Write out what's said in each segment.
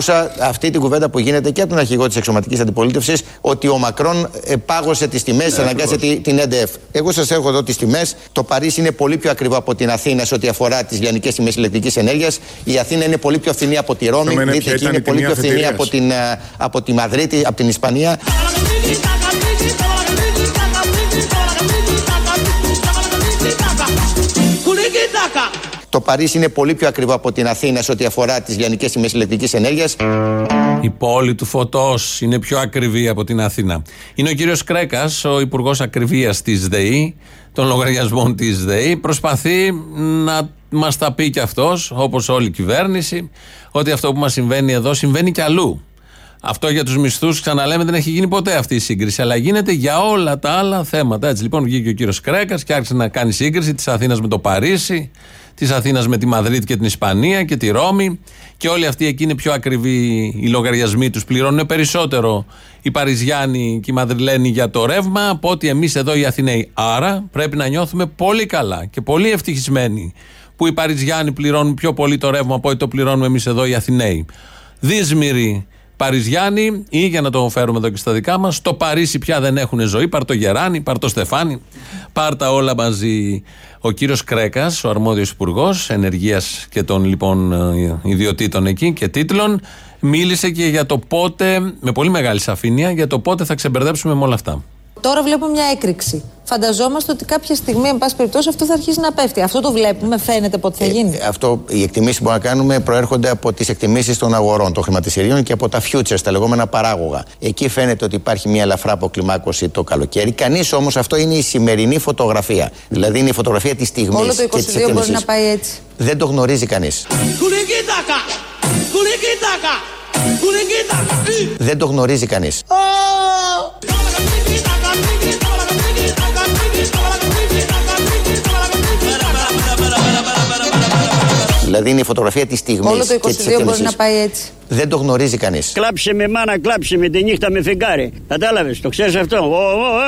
Άκουσα αυτή την κουβέντα που γίνεται και από τον αρχηγό της εξωματικής αντιπολίτευσης ότι ο Μακρόν ε, πάγωσε τις τιμές, ναι, αναγκάσε την ΕΝΤΕΦ. Εγώ σας έχω εδώ τις τιμές. Το Παρίσι είναι πολύ πιο ακριβό από την Αθήνα σε ό,τι αφορά τις λιανικέ τιμές ηλεκτρικής ενέργειας. Η Αθήνα είναι πολύ πιο φθηνή από τη Ρώμη. Δείτε εκεί είναι πολύ πιο φθηνή από, την, ε, από τη Μαδρίτη, από την Ισπανία. Το Παρίσι είναι πολύ πιο ακριβό από την Αθήνα σε ό,τι αφορά τις λιανικέ τιμές ηλεκτρικής ενέργειας. Η πόλη του φωτός είναι πιο ακριβή από την Αθήνα. Είναι ο κύριος Κρέκας, ο Υπουργός Ακριβίας της ΔΕΗ, των λογαριασμών της ΔΕΗ. Προσπαθεί να μας τα πει κι αυτός, όπως όλη η κυβέρνηση, ότι αυτό που μας συμβαίνει εδώ συμβαίνει κι αλλού. Αυτό για τους μισθούς, ξαναλέμε, δεν έχει γίνει ποτέ αυτή η σύγκριση. Αλλά γίνεται για όλα τα άλλα θέματα. Έτσι λοιπόν βγήκε ο κύριος Κρέκας και άρχισε να κάνει σύγκριση της Αθήνας με το Παρίσι, της Αθήνας με τη Μαδρίτη και την Ισπανία και τη Ρώμη. Και όλοι αυτοί εκεί είναι πιο ακριβοί οι λογαριασμοί τους. Πληρώνουν περισσότερο οι Παριζιάνοι και οι Μαδριλένοι για το ρεύμα από ότι εμείς εδώ οι Αθηναίοι. Άρα πρέπει να νιώθουμε πολύ καλά και πολύ ευτυχισμένοι που οι Παριζιάνοι πληρώνουν πιο πολύ το ρεύμα από ότι το πληρώνουμε εμείς εδώ οι Αθηναίοι. Δύσμηροι Παριζιάννη ή για να το φέρουμε εδώ και στα δικά μας, το Παρίσι πια δεν έχουν ζωή. Πάρ το Γεράνι, πάρ το Στεφάνι, πάρ τα όλα μαζί. Ο κύριος Κρέκας, ο αρμόδιος υπουργός ενεργείας και των λοιπόν ε, ιδιωτήτων εκεί και τίτλων, μίλησε και για το πότε, με πολύ μεγάλη σαφήνεια, για το πότε θα ξεμπερδέψουμε με όλα αυτά. Τώρα βλέπουμε μια έκρηξη. Φανταζόμαστε ότι κάποια στιγμή, εν πάση περιπτώσει, αυτό θα αρχίσει να πέφτει. Αυτό το βλέπουμε, φαίνεται πότε θα ε, γίνει. Ε, αυτό, οι εκτιμήσεις που μπορούμε να κάνουμε προέρχονται από τις εκτιμήσεις των αγορών, των χρηματιστηρίων και από τα futures, τα λεγόμενα παράγωγα. Εκεί φαίνεται ότι υπάρχει μια ελαφρά αποκλιμάκωση το καλοκαίρι. Κανείς όμως αυτό είναι η σημερινή φωτογραφία. Δηλαδή είναι η φωτογραφία της στιγμής. Όλο το 22 μπορεί να πάει έτσι. Δεν το γνωρίζει κανείς. Δεν το γνωρίζει κανείς. Δηλαδή είναι η φωτογραφία της στιγμής. Όλο το 22 μπορεί να πάει έτσι. Δεν το γνωρίζει κανείς. Κλάψε με μάνα, κλάψε με τη νύχτα με φεγγάρι. Κατάλαβες, το ξέρεις αυτό;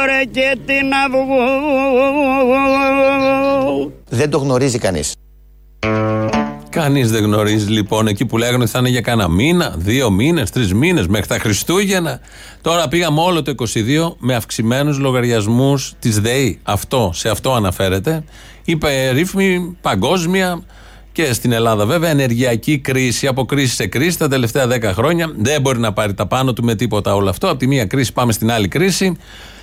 Ωραία και την Δεν το γνωρίζει κανείς. Κανείς δεν γνωρίζει λοιπόν εκεί που λέγανε ότι θα είναι για κάνα μήνα, δύο μήνες, τρεις μήνες, μέχρι τα Χριστούγεννα. Τώρα πήγαμε όλο το 22 με αυξημένους λογαριασμούς της ΔΕΗ. Αυτό, σε αυτό αναφέρεται. Η περίφημη παγκόσμια και στην Ελλάδα βέβαια ενεργειακή κρίση, από κρίση σε κρίση τα τελευταία 10 χρόνια. Δεν μπορεί να πάρει τα πάνω του με τίποτα όλο αυτό. Από τη μία κρίση πάμε στην άλλη κρίση.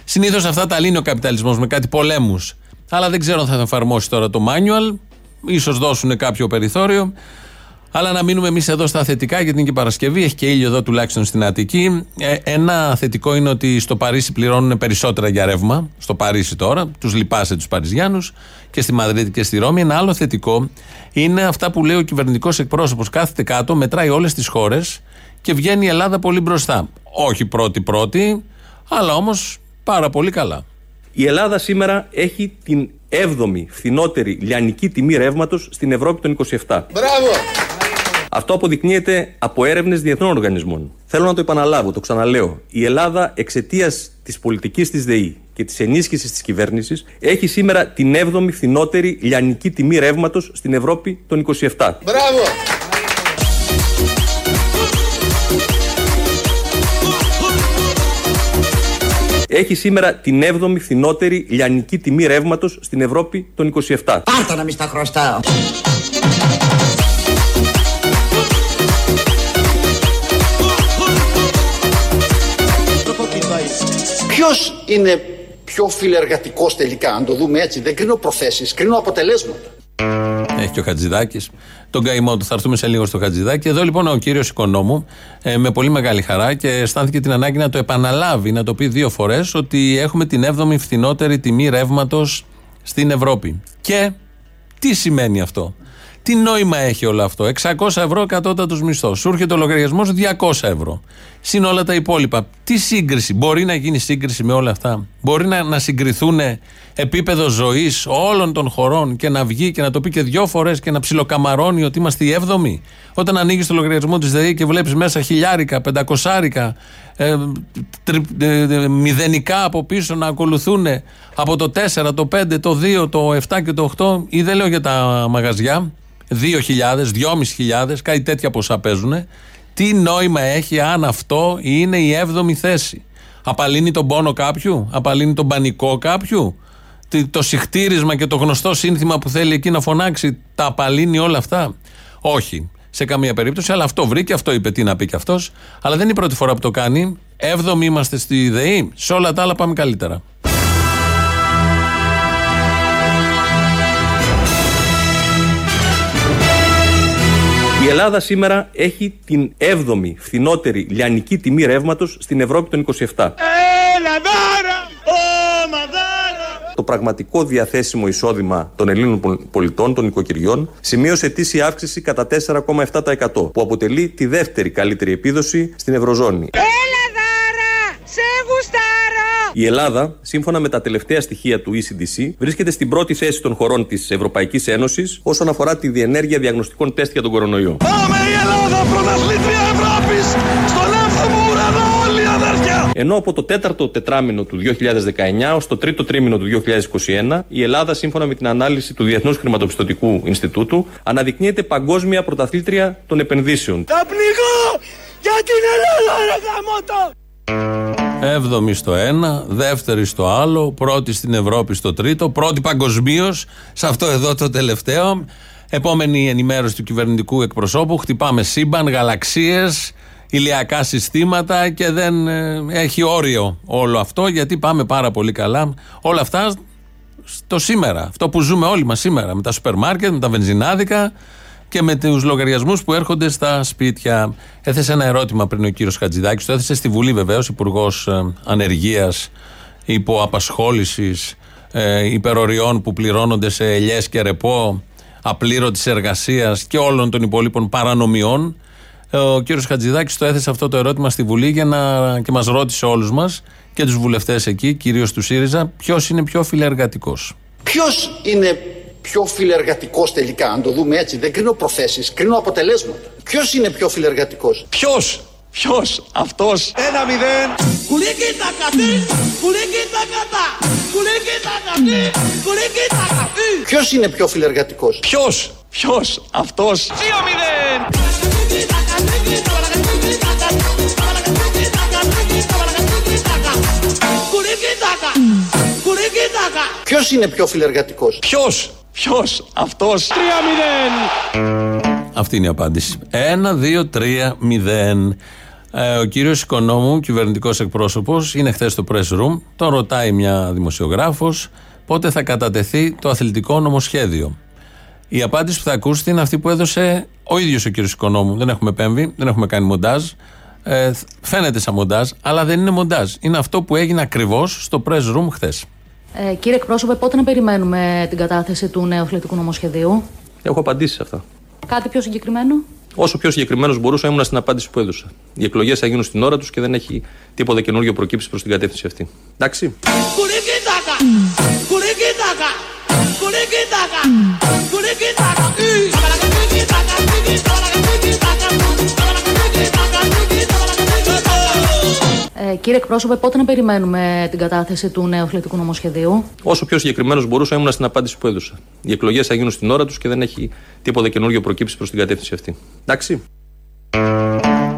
Συνήθως αυτά τα λύνει ο καπιταλισμός με κάτι πολέμους. Αλλά δεν ξέρω αν θα εφαρμόσει τώρα το manual ίσως δώσουν κάποιο περιθώριο. Αλλά να μείνουμε εμείς εδώ στα θετικά, γιατί είναι και Παρασκευή, έχει και ήλιο εδώ τουλάχιστον στην Αττική. Ε, ένα θετικό είναι ότι στο Παρίσι πληρώνουν περισσότερα για ρεύμα. Στο Παρίσι τώρα, τους λυπάσαι τους Παριζιάνους και στη Μαδρίτη και στη Ρώμη. Ένα άλλο θετικό είναι αυτά που λέει ο κυβερνητικός εκπρόσωπος. Κάθεται κάτω, μετράει όλες τις χώρες και βγαίνει η Ελλάδα πολύ μπροστά. Όχι πρώτη-πρώτη, αλλά όμως πάρα πολύ καλά. Η Ελλάδα σήμερα έχει την 7η φθηνότερη λιανική τιμή ρεύματος στην Ευρώπη των 27. Μπράβο! Αυτό αποδεικνύεται από έρευνες διεθνών οργανισμών. Θέλω να το επαναλάβω, το ξαναλέω. Η Ελλάδα, εξαιτίας της πολιτικής της ΔΕΗ και της ενίσχυσης της κυβέρνησης, έχει σήμερα την 7η φθηνότερη λιανική τιμή ρεύματος στην Ευρώπη των 27. Μπράβο! έχει σήμερα την 7η φθηνότερη λιανική τιμή ρεύματος στην Ευρώπη των 27. Πάρτα να μην στα χρωστάω. Ποιος είναι πιο φιλεργατικός τελικά, αν το δούμε έτσι; Δεν κρίνω προθέσεις, κρίνω αποτελέσματα. Έχει και ο Χατζηδάκης. Τον καημό του. Θα έρθουμε σε λίγο στο Χατζηδάκη. Εδώ λοιπόν ο κύριος Οικονόμου ε, με πολύ μεγάλη χαρά και αισθάνθηκε την ανάγκη να το επαναλάβει, να το πει δύο φορές ότι έχουμε την 7η φθηνότερη τιμή ρεύματος στην Ευρώπη. Και τι σημαίνει αυτό; Τι νόημα έχει όλο αυτό; 600 ευρώ κατώτατος μισθός. Σου έρχεται ο λογαριασμός 200 ευρώ. Συν όλα τα υπόλοιπα. Τι σύγκριση, μπορεί να γίνει σύγκριση με όλα αυτά; Μπορεί να, να συγκριθούν επίπεδο ζωής όλων των χωρών και να βγει και να το πει και δυο φορές και να ψιλοκαμαρώνει ότι είμαστε οι έβδομοι; Όταν ανοίγεις το λογαριασμό της ΔΕΗ και βλέπεις μέσα χιλιάρικα, πεντακοσάρικα, ε, τρι, ε, ε, μηδενικά από πίσω να ακολουθούν από το 4, το 5, το 2, το 7 και το 8, ή δεν λέω για τα μαγαζιά, 2.000, 2.500, κάτι τέτοια ποσά παίζουν. Τι νόημα έχει αν αυτό είναι η 7η θέση; Απαλύνει τον πόνο κάποιου, απαλύνει τον πανικό κάποιου; Το συχτήρισμα και το γνωστό σύνθημα που θέλει εκεί να φωνάξει, τα απαλύνει όλα αυτά; Όχι, σε καμία περίπτωση, αλλά αυτό βρήκε, αυτό είπε, τι να πει κι αυτός. Αλλά δεν είναι η πρώτη φορά που το κάνει. Έβδομη είμαστε στη ΔΕΗ, σε όλα τα άλλα πάμε καλύτερα. Ελλάδα σήμερα έχει την 7η φθηνότερη λιανική τιμή ρεύματος στην Ευρώπη των 27. Το πραγματικό διαθέσιμο εισόδημα των Ελλήνων πολιτών, των οικοκυριών, σημείωσε ετήσια αύξηση κατά 4,7% που αποτελεί τη δεύτερη καλύτερη επίδοση στην Ευρωζώνη. Η Ελλάδα, σύμφωνα με τα τελευταία στοιχεία του ECDC, βρίσκεται στην πρώτη θέση των χωρών της Ευρωπαϊκής Ένωσης όσον αφορά τη διενέργεια διαγνωστικών τεστ για τον κορονοϊό. Πάμε η Ελλάδα, πρωταθλήτρια Ευρώπης! Στον άνθρωπο ουρανό, όλοι αδέρφια! Ενώ από το τέταρτο τετράμινο του 2019 ως το τρίτο τρίμηνο του 2021, η Ελλάδα, σύμφωνα με την ανάλυση του Διεθνούς Χρηματοπιστωτικού Ινστιτούτου, αναδεικνύεται παγκόσμια πρωταθλήτρια των επενδύσεων. Θα πνιγώ για την Ελλάδα, ρε γαμότο! Έβδομη στο ένα, δεύτερη στο άλλο, πρώτη στην Ευρώπη στο τρίτο, πρώτη παγκοσμίως σε αυτό εδώ το τελευταίο. Επόμενη ενημέρωση του κυβερνητικού εκπροσώπου. Χτυπάμε σύμπαν, γαλαξίες, ηλιακά συστήματα και δεν ε, έχει όριο όλο αυτό γιατί πάμε πάρα πολύ καλά. Όλα αυτά στο σήμερα. Αυτό που ζούμε όλοι μας σήμερα. Με τα σούπερ μάρκετ, με τα βενζινάδικα και με τους λογαριασμούς που έρχονται στα σπίτια. Έθεσε ένα ερώτημα πριν ο κύριος Χατζηδάκης, το έθεσε στη Βουλή βεβαίως, Υπουργός ε, Ανεργίας, Υποαπασχόλησης, ε, υπεροριών που πληρώνονται σε ελιές και ρεπό, απλήρωτης εργασίας και όλων των υπόλοιπων παρανομιών. Ε, ο κύριος Χατζηδάκης το έθεσε αυτό το ερώτημα στη Βουλή για να, και μας ρώτησε όλους μας και τους βουλευτές εκεί, κυρίως του ΣΥΡΙΖΑ, ποιος είναι πιο φιλεργατικός. Ποιος είναι πιο φιλεργατικός τελικά, αν το δούμε έτσι. Δεν κρίνω προθέσεις, κρίνω αποτελέσματα. Ποιος είναι πιο φιλεργατικός; Ποιος, ποιος, αυτός. Ένα μηδέν. Ποιος είναι πιο φιλεργατικός; Ποιος, ποιος, αυτός. Δύο μηδέν. Ποιος είναι πιο φιλεργατικός; Ποιος, Ποιος, αυτός; 3-0. Αυτή είναι η απάντηση. 1-2-3-0. Ε, ο κύριος Οικονόμου, κυβερνητικός εκπρόσωπος, είναι χθες στο press room. Τον ρωτάει μια δημοσιογράφος πότε θα κατατεθεί το αθλητικό νομοσχέδιο. Η απάντηση που θα ακούσετε είναι αυτή που έδωσε ο ίδιος ο κύριος Οικονόμου. Δεν έχουμε πέμβει, δεν έχουμε κάνει μοντάζ. Ε, φαίνεται σαν μοντάζ, αλλά δεν είναι μοντάζ. Είναι αυτό που έγινε ακριβώς στο press room χθες. Ε, κύριε εκπρόσωπε, πότε να περιμένουμε την κατάθεση του νέου αθλητικού νομοσχεδίου; Έχω απαντήσει σε αυτά. Κάτι πιο συγκεκριμένο; Όσο πιο συγκεκριμένος μπορούσα, ήμουν στην απάντηση που έδωσα. Οι εκλογές θα γίνουν στην ώρα τους και δεν έχει τίποτα καινούργιο προκύψει προς την κατεύθυνση αυτή. Εντάξει. Ε, κύριε εκπρόσωπε, πότε να περιμένουμε την κατάθεση του νέου αθλητικού νομοσχεδίου; Όσο πιο συγκεκριμένος μπορούσα, ήμουν στην απάντηση που έδωσα. Οι εκλογές θα γίνουν στην ώρα τους και δεν έχει τίποτα καινούργιο προκύψει προς την κατεύθυνση αυτή. Εντάξει.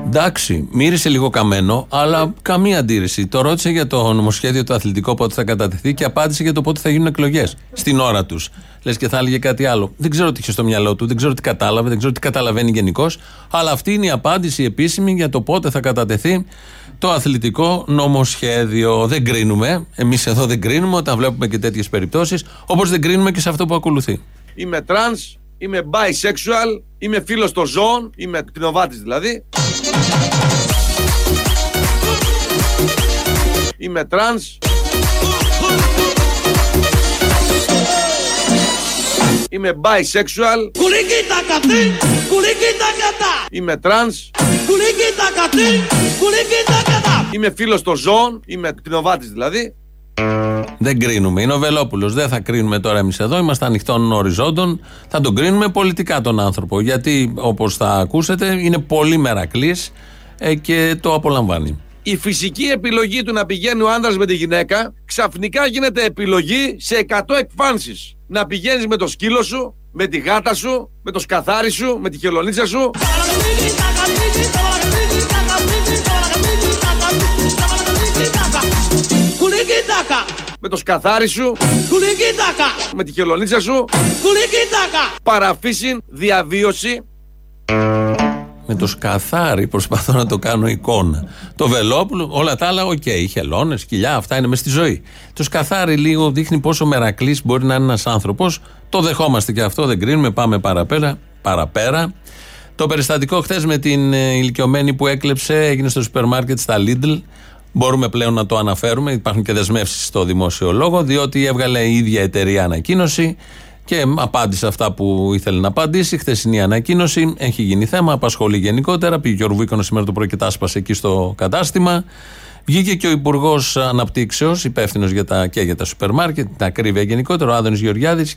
Εντάξει, μύρισε λίγο καμένο, αλλά καμία αντίρρηση. Το ρώτησε για το νομοσχέδιο το αθλητικό πότε θα κατατεθεί και απάντησε για το πότε θα γίνουν εκλογές. Στην ώρα τους. Λες και θα έλεγε κάτι άλλο. Δεν ξέρω τι είχε στο μυαλό του, δεν ξέρω τι κατάλαβε, δεν ξέρω τι καταλαβαίνει γενικώς. Αλλά αυτή είναι η απάντηση επίσημη για το πότε θα κατατεθεί το αθλητικό νομοσχέδιο. Δεν κρίνουμε. Εμείς εδώ δεν κρίνουμε όταν βλέπουμε και τέτοιες περιπτώσεις. Όπως δεν κρίνουμε και σε αυτό που ακολουθεί. Είμαι τρανς, είμαι bisexual, είμαι φίλος των ζώων, είμαι κτηνοβάτης δηλαδή. Είμαι τρανς. Είμαι bisexual. Είμαι τρανς. Είμαι φίλος των ζώων, είμαι κτηνοβάτης δηλαδή. Δεν κρίνουμε. Είναι ο Βελόπουλος. Δεν θα κρίνουμε τώρα εμείς εδώ. Είμαστε ανοιχτών οριζόντων. Θα τον κρίνουμε πολιτικά τον άνθρωπο. Γιατί όπως θα ακούσετε είναι πολύ μερακλής ε, και το απολαμβάνει. Η φυσική επιλογή του να πηγαίνει ο άντρας με τη γυναίκα ξαφνικά γίνεται επιλογή σε 100 εκφάνσεις. Να πηγαίνεις με το σκύλο σου, με τη γάτα σου, με το σκαθάρι σου, με τη χελονίτσα σου. Με το σκαθάρι σου Με τη χελονίτσα σου Παραφύσιν διαβίωση Με το σκαθάρι προσπαθώ να το κάνω εικόνα. Το βελόπουλο, όλα τα άλλα, OK. Okay. Χελώνες, σκυλιά, αυτά είναι μες στη ζωή. Το σκαθάρι λίγο δείχνει πόσο μερακλής μπορεί να είναι ένας άνθρωπος. Το δεχόμαστε και αυτό, δεν κρίνουμε, πάμε παραπέρα. παραπέρα. Το περιστατικό χθες με την ε, ηλικιωμένη που έκλεψε έγινε στο σούπερ μάρκετ στα Lidl. Μπορούμε πλέον να το αναφέρουμε. Υπάρχουν και δεσμεύσεις στο δημόσιο λόγο, διότι έβγαλε η ίδια εταιρεία ανακοίνωση και απάντησε αυτά που ήθελε να απαντήσει. Χθεσινή ανακοίνωση έχει γίνει θέμα, απασχολεί γενικότερα. Πήγε ο Ρουβίκονος σήμερα το πρωί και τάσπασε εκεί στο κατάστημα. Βγήκε και ο Υπουργός Αναπτύξεως, υπεύθυνος για τα, και για τα σούπερ μάρκετ, την ακρίβεια γενικότερα, ο Άδωνης Γεωργιάδης,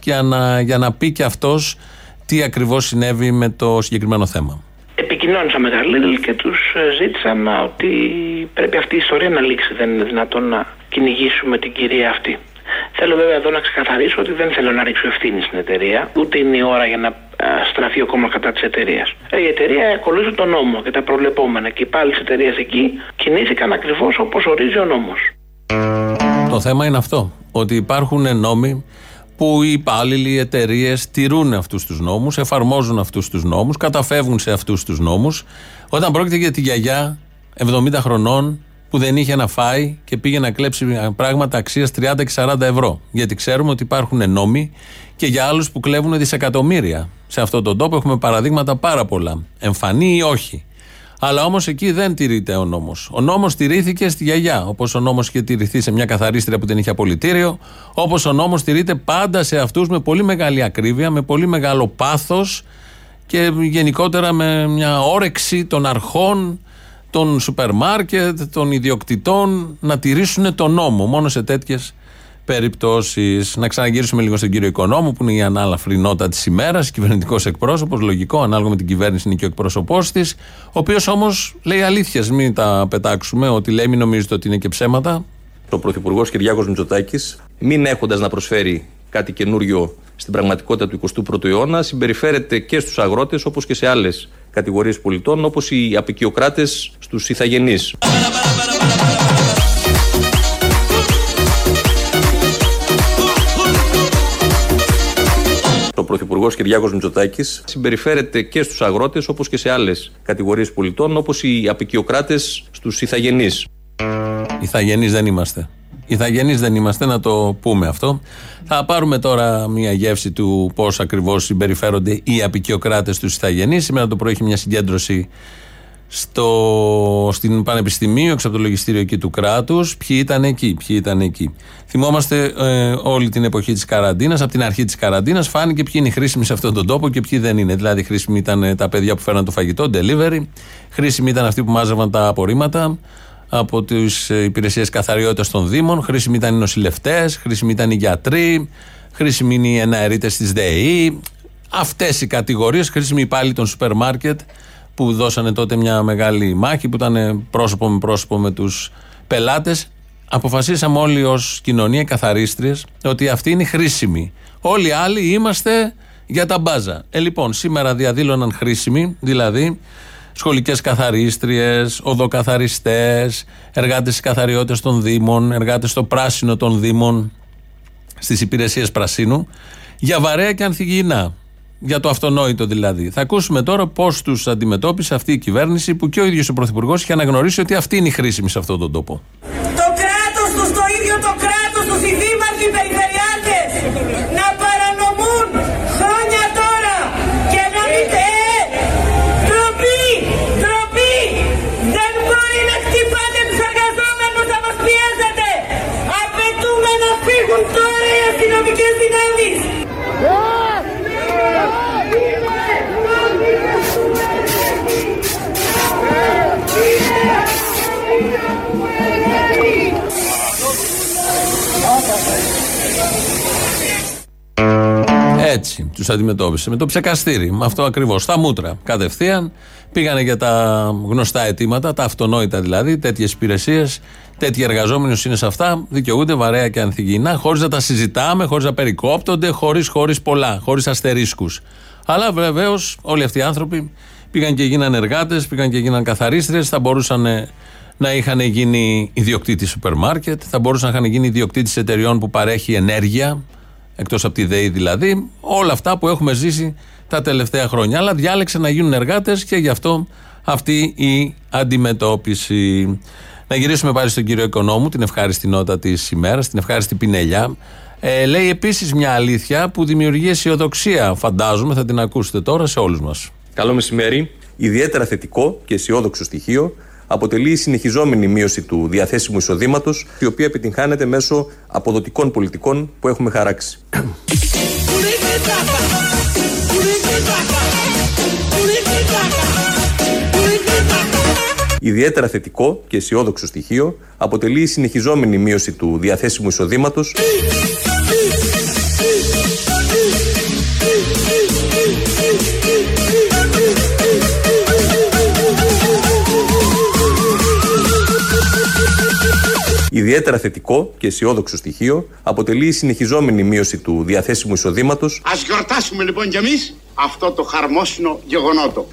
για να πει και αυτός τι ακριβώς συνέβη με το συγκεκριμένο θέμα. Επικοινώνησα με τα Lidl και τους ζήτησαν ότι πρέπει αυτή η ιστορία να λήξει. Δεν είναι δυνατόν να κυνηγήσουμε την κυρία αυτή. Θέλω βέβαια εδώ να ξεκαθαρίσω ότι δεν θέλω να ρίξω ευθύνη στην εταιρεία, ούτε είναι η ώρα για να στραφεί ο κόμμα κατά της εταιρείας. Ε, η εταιρεία ακολούθησε τον νόμο και τα προβλεπόμενα και οι πάλι της εταιρείας εκεί κινήθηκαν ακριβώς όπως ορίζει ο νόμος. Το θέμα είναι αυτό. Ότι υπάρχουν νόμοι που οι υπάλληλοι, οι εταιρείες τηρούν αυτούς τους νόμους, εφαρμόζουν αυτούς τους νόμους, καταφεύγουν σε αυτούς τους νόμους. Όταν πρόκειται για τη γιαγιά 70 χρονών που δεν είχε να φάει και πήγε να κλέψει πράγματα αξίας 30 και 40 ευρώ. Γιατί ξέρουμε ότι υπάρχουν νόμοι και για άλλους που κλέβουν δισεκατομμύρια. Σε αυτόν τον τόπο έχουμε παραδείγματα πάρα πολλά. Εμφανή ή όχι. Αλλά όμως εκεί δεν τηρείται ο νόμος. Ο νόμος τηρήθηκε στη γιαγιά. Όπως ο νόμος είχε τηρηθεί σε μια καθαρίστρια που δεν είχε απολυτήριο. Όπως ο νόμος τηρείται πάντα σε αυτούς με πολύ μεγάλη ακρίβεια, με πολύ μεγάλο πάθος και γενικότερα με μια όρεξη των αρχών, των σούπερ μάρκετ, των ιδιοκτητών να τηρήσουν τον νόμο. Μόνο σε τέτοιες περιπτώσει. Να ξαναγυρίσουμε λίγο στον κύριο Οικονόμου, που είναι η ανάλαφρη νότα τη ημέρα, κυβερνητικό εκπρόσωπο. Λογικό, ανάλογα με την κυβέρνηση είναι και ο εκπρόσωπό τη. Ο οποίο όμω λέει αλήθειε, μην τα πετάξουμε. Ότι λέει, μην νομίζετε ότι είναι και ψέματα. Ο Πρωθυπουργό Κυριάκο Μητσοτάκη, μην έχοντα να προσφέρει κάτι καινούριο στην πραγματικότητα του 21ου αιώνα, συμπεριφέρεται και στου αγρότε όπω και σε άλλε κατηγορίε πολιτών, όπω οι απεικιοκράτε στου ηθαγενεί. Πρωθυπουργός Κυριάκο Μητσοτάκης συμπεριφέρεται και στους αγρότες όπως και σε άλλες κατηγορίες πολιτών, όπως οι απεικιοκράτες στους ηθαγενεί. Ηθαγενεί δεν είμαστε. Ηθαγενεί δεν είμαστε, να το πούμε αυτό. Θα πάρουμε τώρα μια γεύση του πώς ακριβώς συμπεριφέρονται οι απεικιοκράτες στους Ηθαγενεί. Σήμερα το πρωί έχει μια συγκέντρωση στο, στην Πανεπιστημίου, έξω από το λογιστήριο εκεί του κράτους, ποιοι ήταν εκεί, ποιοι ήταν εκεί. Θυμόμαστε ε, όλη την εποχή της καραντίνας, από την αρχή της καραντίνας, φάνηκε ποιοι είναι χρήσιμοι σε αυτόν τον τόπο και ποιοι δεν είναι. Δηλαδή, χρήσιμοι ήταν ε, τα παιδιά που φέραν το φαγητό, delivery, χρήσιμοι ήταν αυτοί που μάζευαν τα απορρίμματα από τις ε, υπηρεσίες καθαριότητας των Δήμων, χρήσιμοι ήταν οι νοσηλευτές, χρήσιμοι ήταν οι γιατροί, χρήσιμοι είναι οι εναερίτες της ΔΕΗ. Αυτές οι κατηγορίες, χρήσιμοι υπάλληλοι των σούπερ μάρκετ, που δώσανε τότε μια μεγάλη μάχη, που ήταν πρόσωπο με πρόσωπο με τους πελάτες. Αποφασίσαμε όλοι ως κοινωνία καθαρίστριες ότι αυτή είναι χρήσιμη. Όλοι οι άλλοι είμαστε για τα μπάζα. Ε, λοιπόν, σήμερα διαδήλωναν χρήσιμοι, δηλαδή σχολικές καθαρίστριες, οδοκαθαριστές, εργάτες καθαριότητες των Δήμων, εργάτες στο πράσινο των Δήμων, στις υπηρεσίες πρασίνου, για βαρέα και ανθυγιεινά. Για το αυτονόητο δηλαδή. Θα ακούσουμε τώρα πώς τους αντιμετώπισε αυτή η κυβέρνηση που και ο ίδιος ο Πρωθυπουργός είχε αναγνωρίσει ότι αυτή είναι η χρήσιμη σε αυτόν τον τόπο. Έτσι τους αντιμετώπισε. Με το ψεκαστήρι. Με αυτό ακριβώς. Στα μούτρα. Κατευθείαν πήγανε για τα γνωστά αιτήματα, τα αυτονόητα δηλαδή, τέτοιες υπηρεσίες, τέτοιοι εργαζόμενοι είναι σε αυτά, δικαιούνται βαρέα και ανθυγιεινά, χωρίς να τα συζητάμε, χωρίς να περικόπτονται, χωρίς χωρίς πολλά, χωρίς αστερίσκους. Αλλά βεβαίως όλοι αυτοί οι άνθρωποι πήγαν και γίναν εργάτες, πήγαν και γίναν καθαρίστρε, θα μπορούσαν να είχαν γίνει ιδιοκτήτης σούπερ μάρκετ, θα μπορούσαν να είχαν γίνει ιδιοκτήτης εταιριών που παρέχει ενέργεια, εκτός από τη ΔΕΗ δηλαδή, όλα αυτά που έχουμε ζήσει τα τελευταία χρόνια. Αλλά διάλεξε να γίνουν εργάτες και γι' αυτό αυτή η αντιμετώπιση. Να γυρίσουμε πάλι στον κύριο Οικονόμου, την ευχάριστη νότα της ημέρας, την ευχάριστη πινελιά. Ε, λέει επίσης μια αλήθεια που δημιουργεί αισιοδοξία, φαντάζομαι, θα την ακούσετε τώρα σε όλους μας. Καλό μεσημέρι. Ιδιαίτερα θετικό και αισιόδοξο στοιχείο αποτελεί η συνεχιζόμενη μείωση του διαθέσιμου εισοδήματος, η οποία επιτυγχάνεται μέσω αποδοτικών πολιτικών που έχουμε χαράξει. Ιδιαίτερα θετικό και αισιόδοξο στοιχείο αποτελεί η συνεχιζόμενη μείωση του διαθέσιμου εισοδήματος. Ιδιαίτερα θετικό και αισιόδοξο στοιχείο αποτελεί η συνεχιζόμενη μείωση του διαθέσιμου εισοδήματος. Α γιορτάσουμε λοιπόν κι εμείς αυτό το χαρμόσυνο γεγονότο.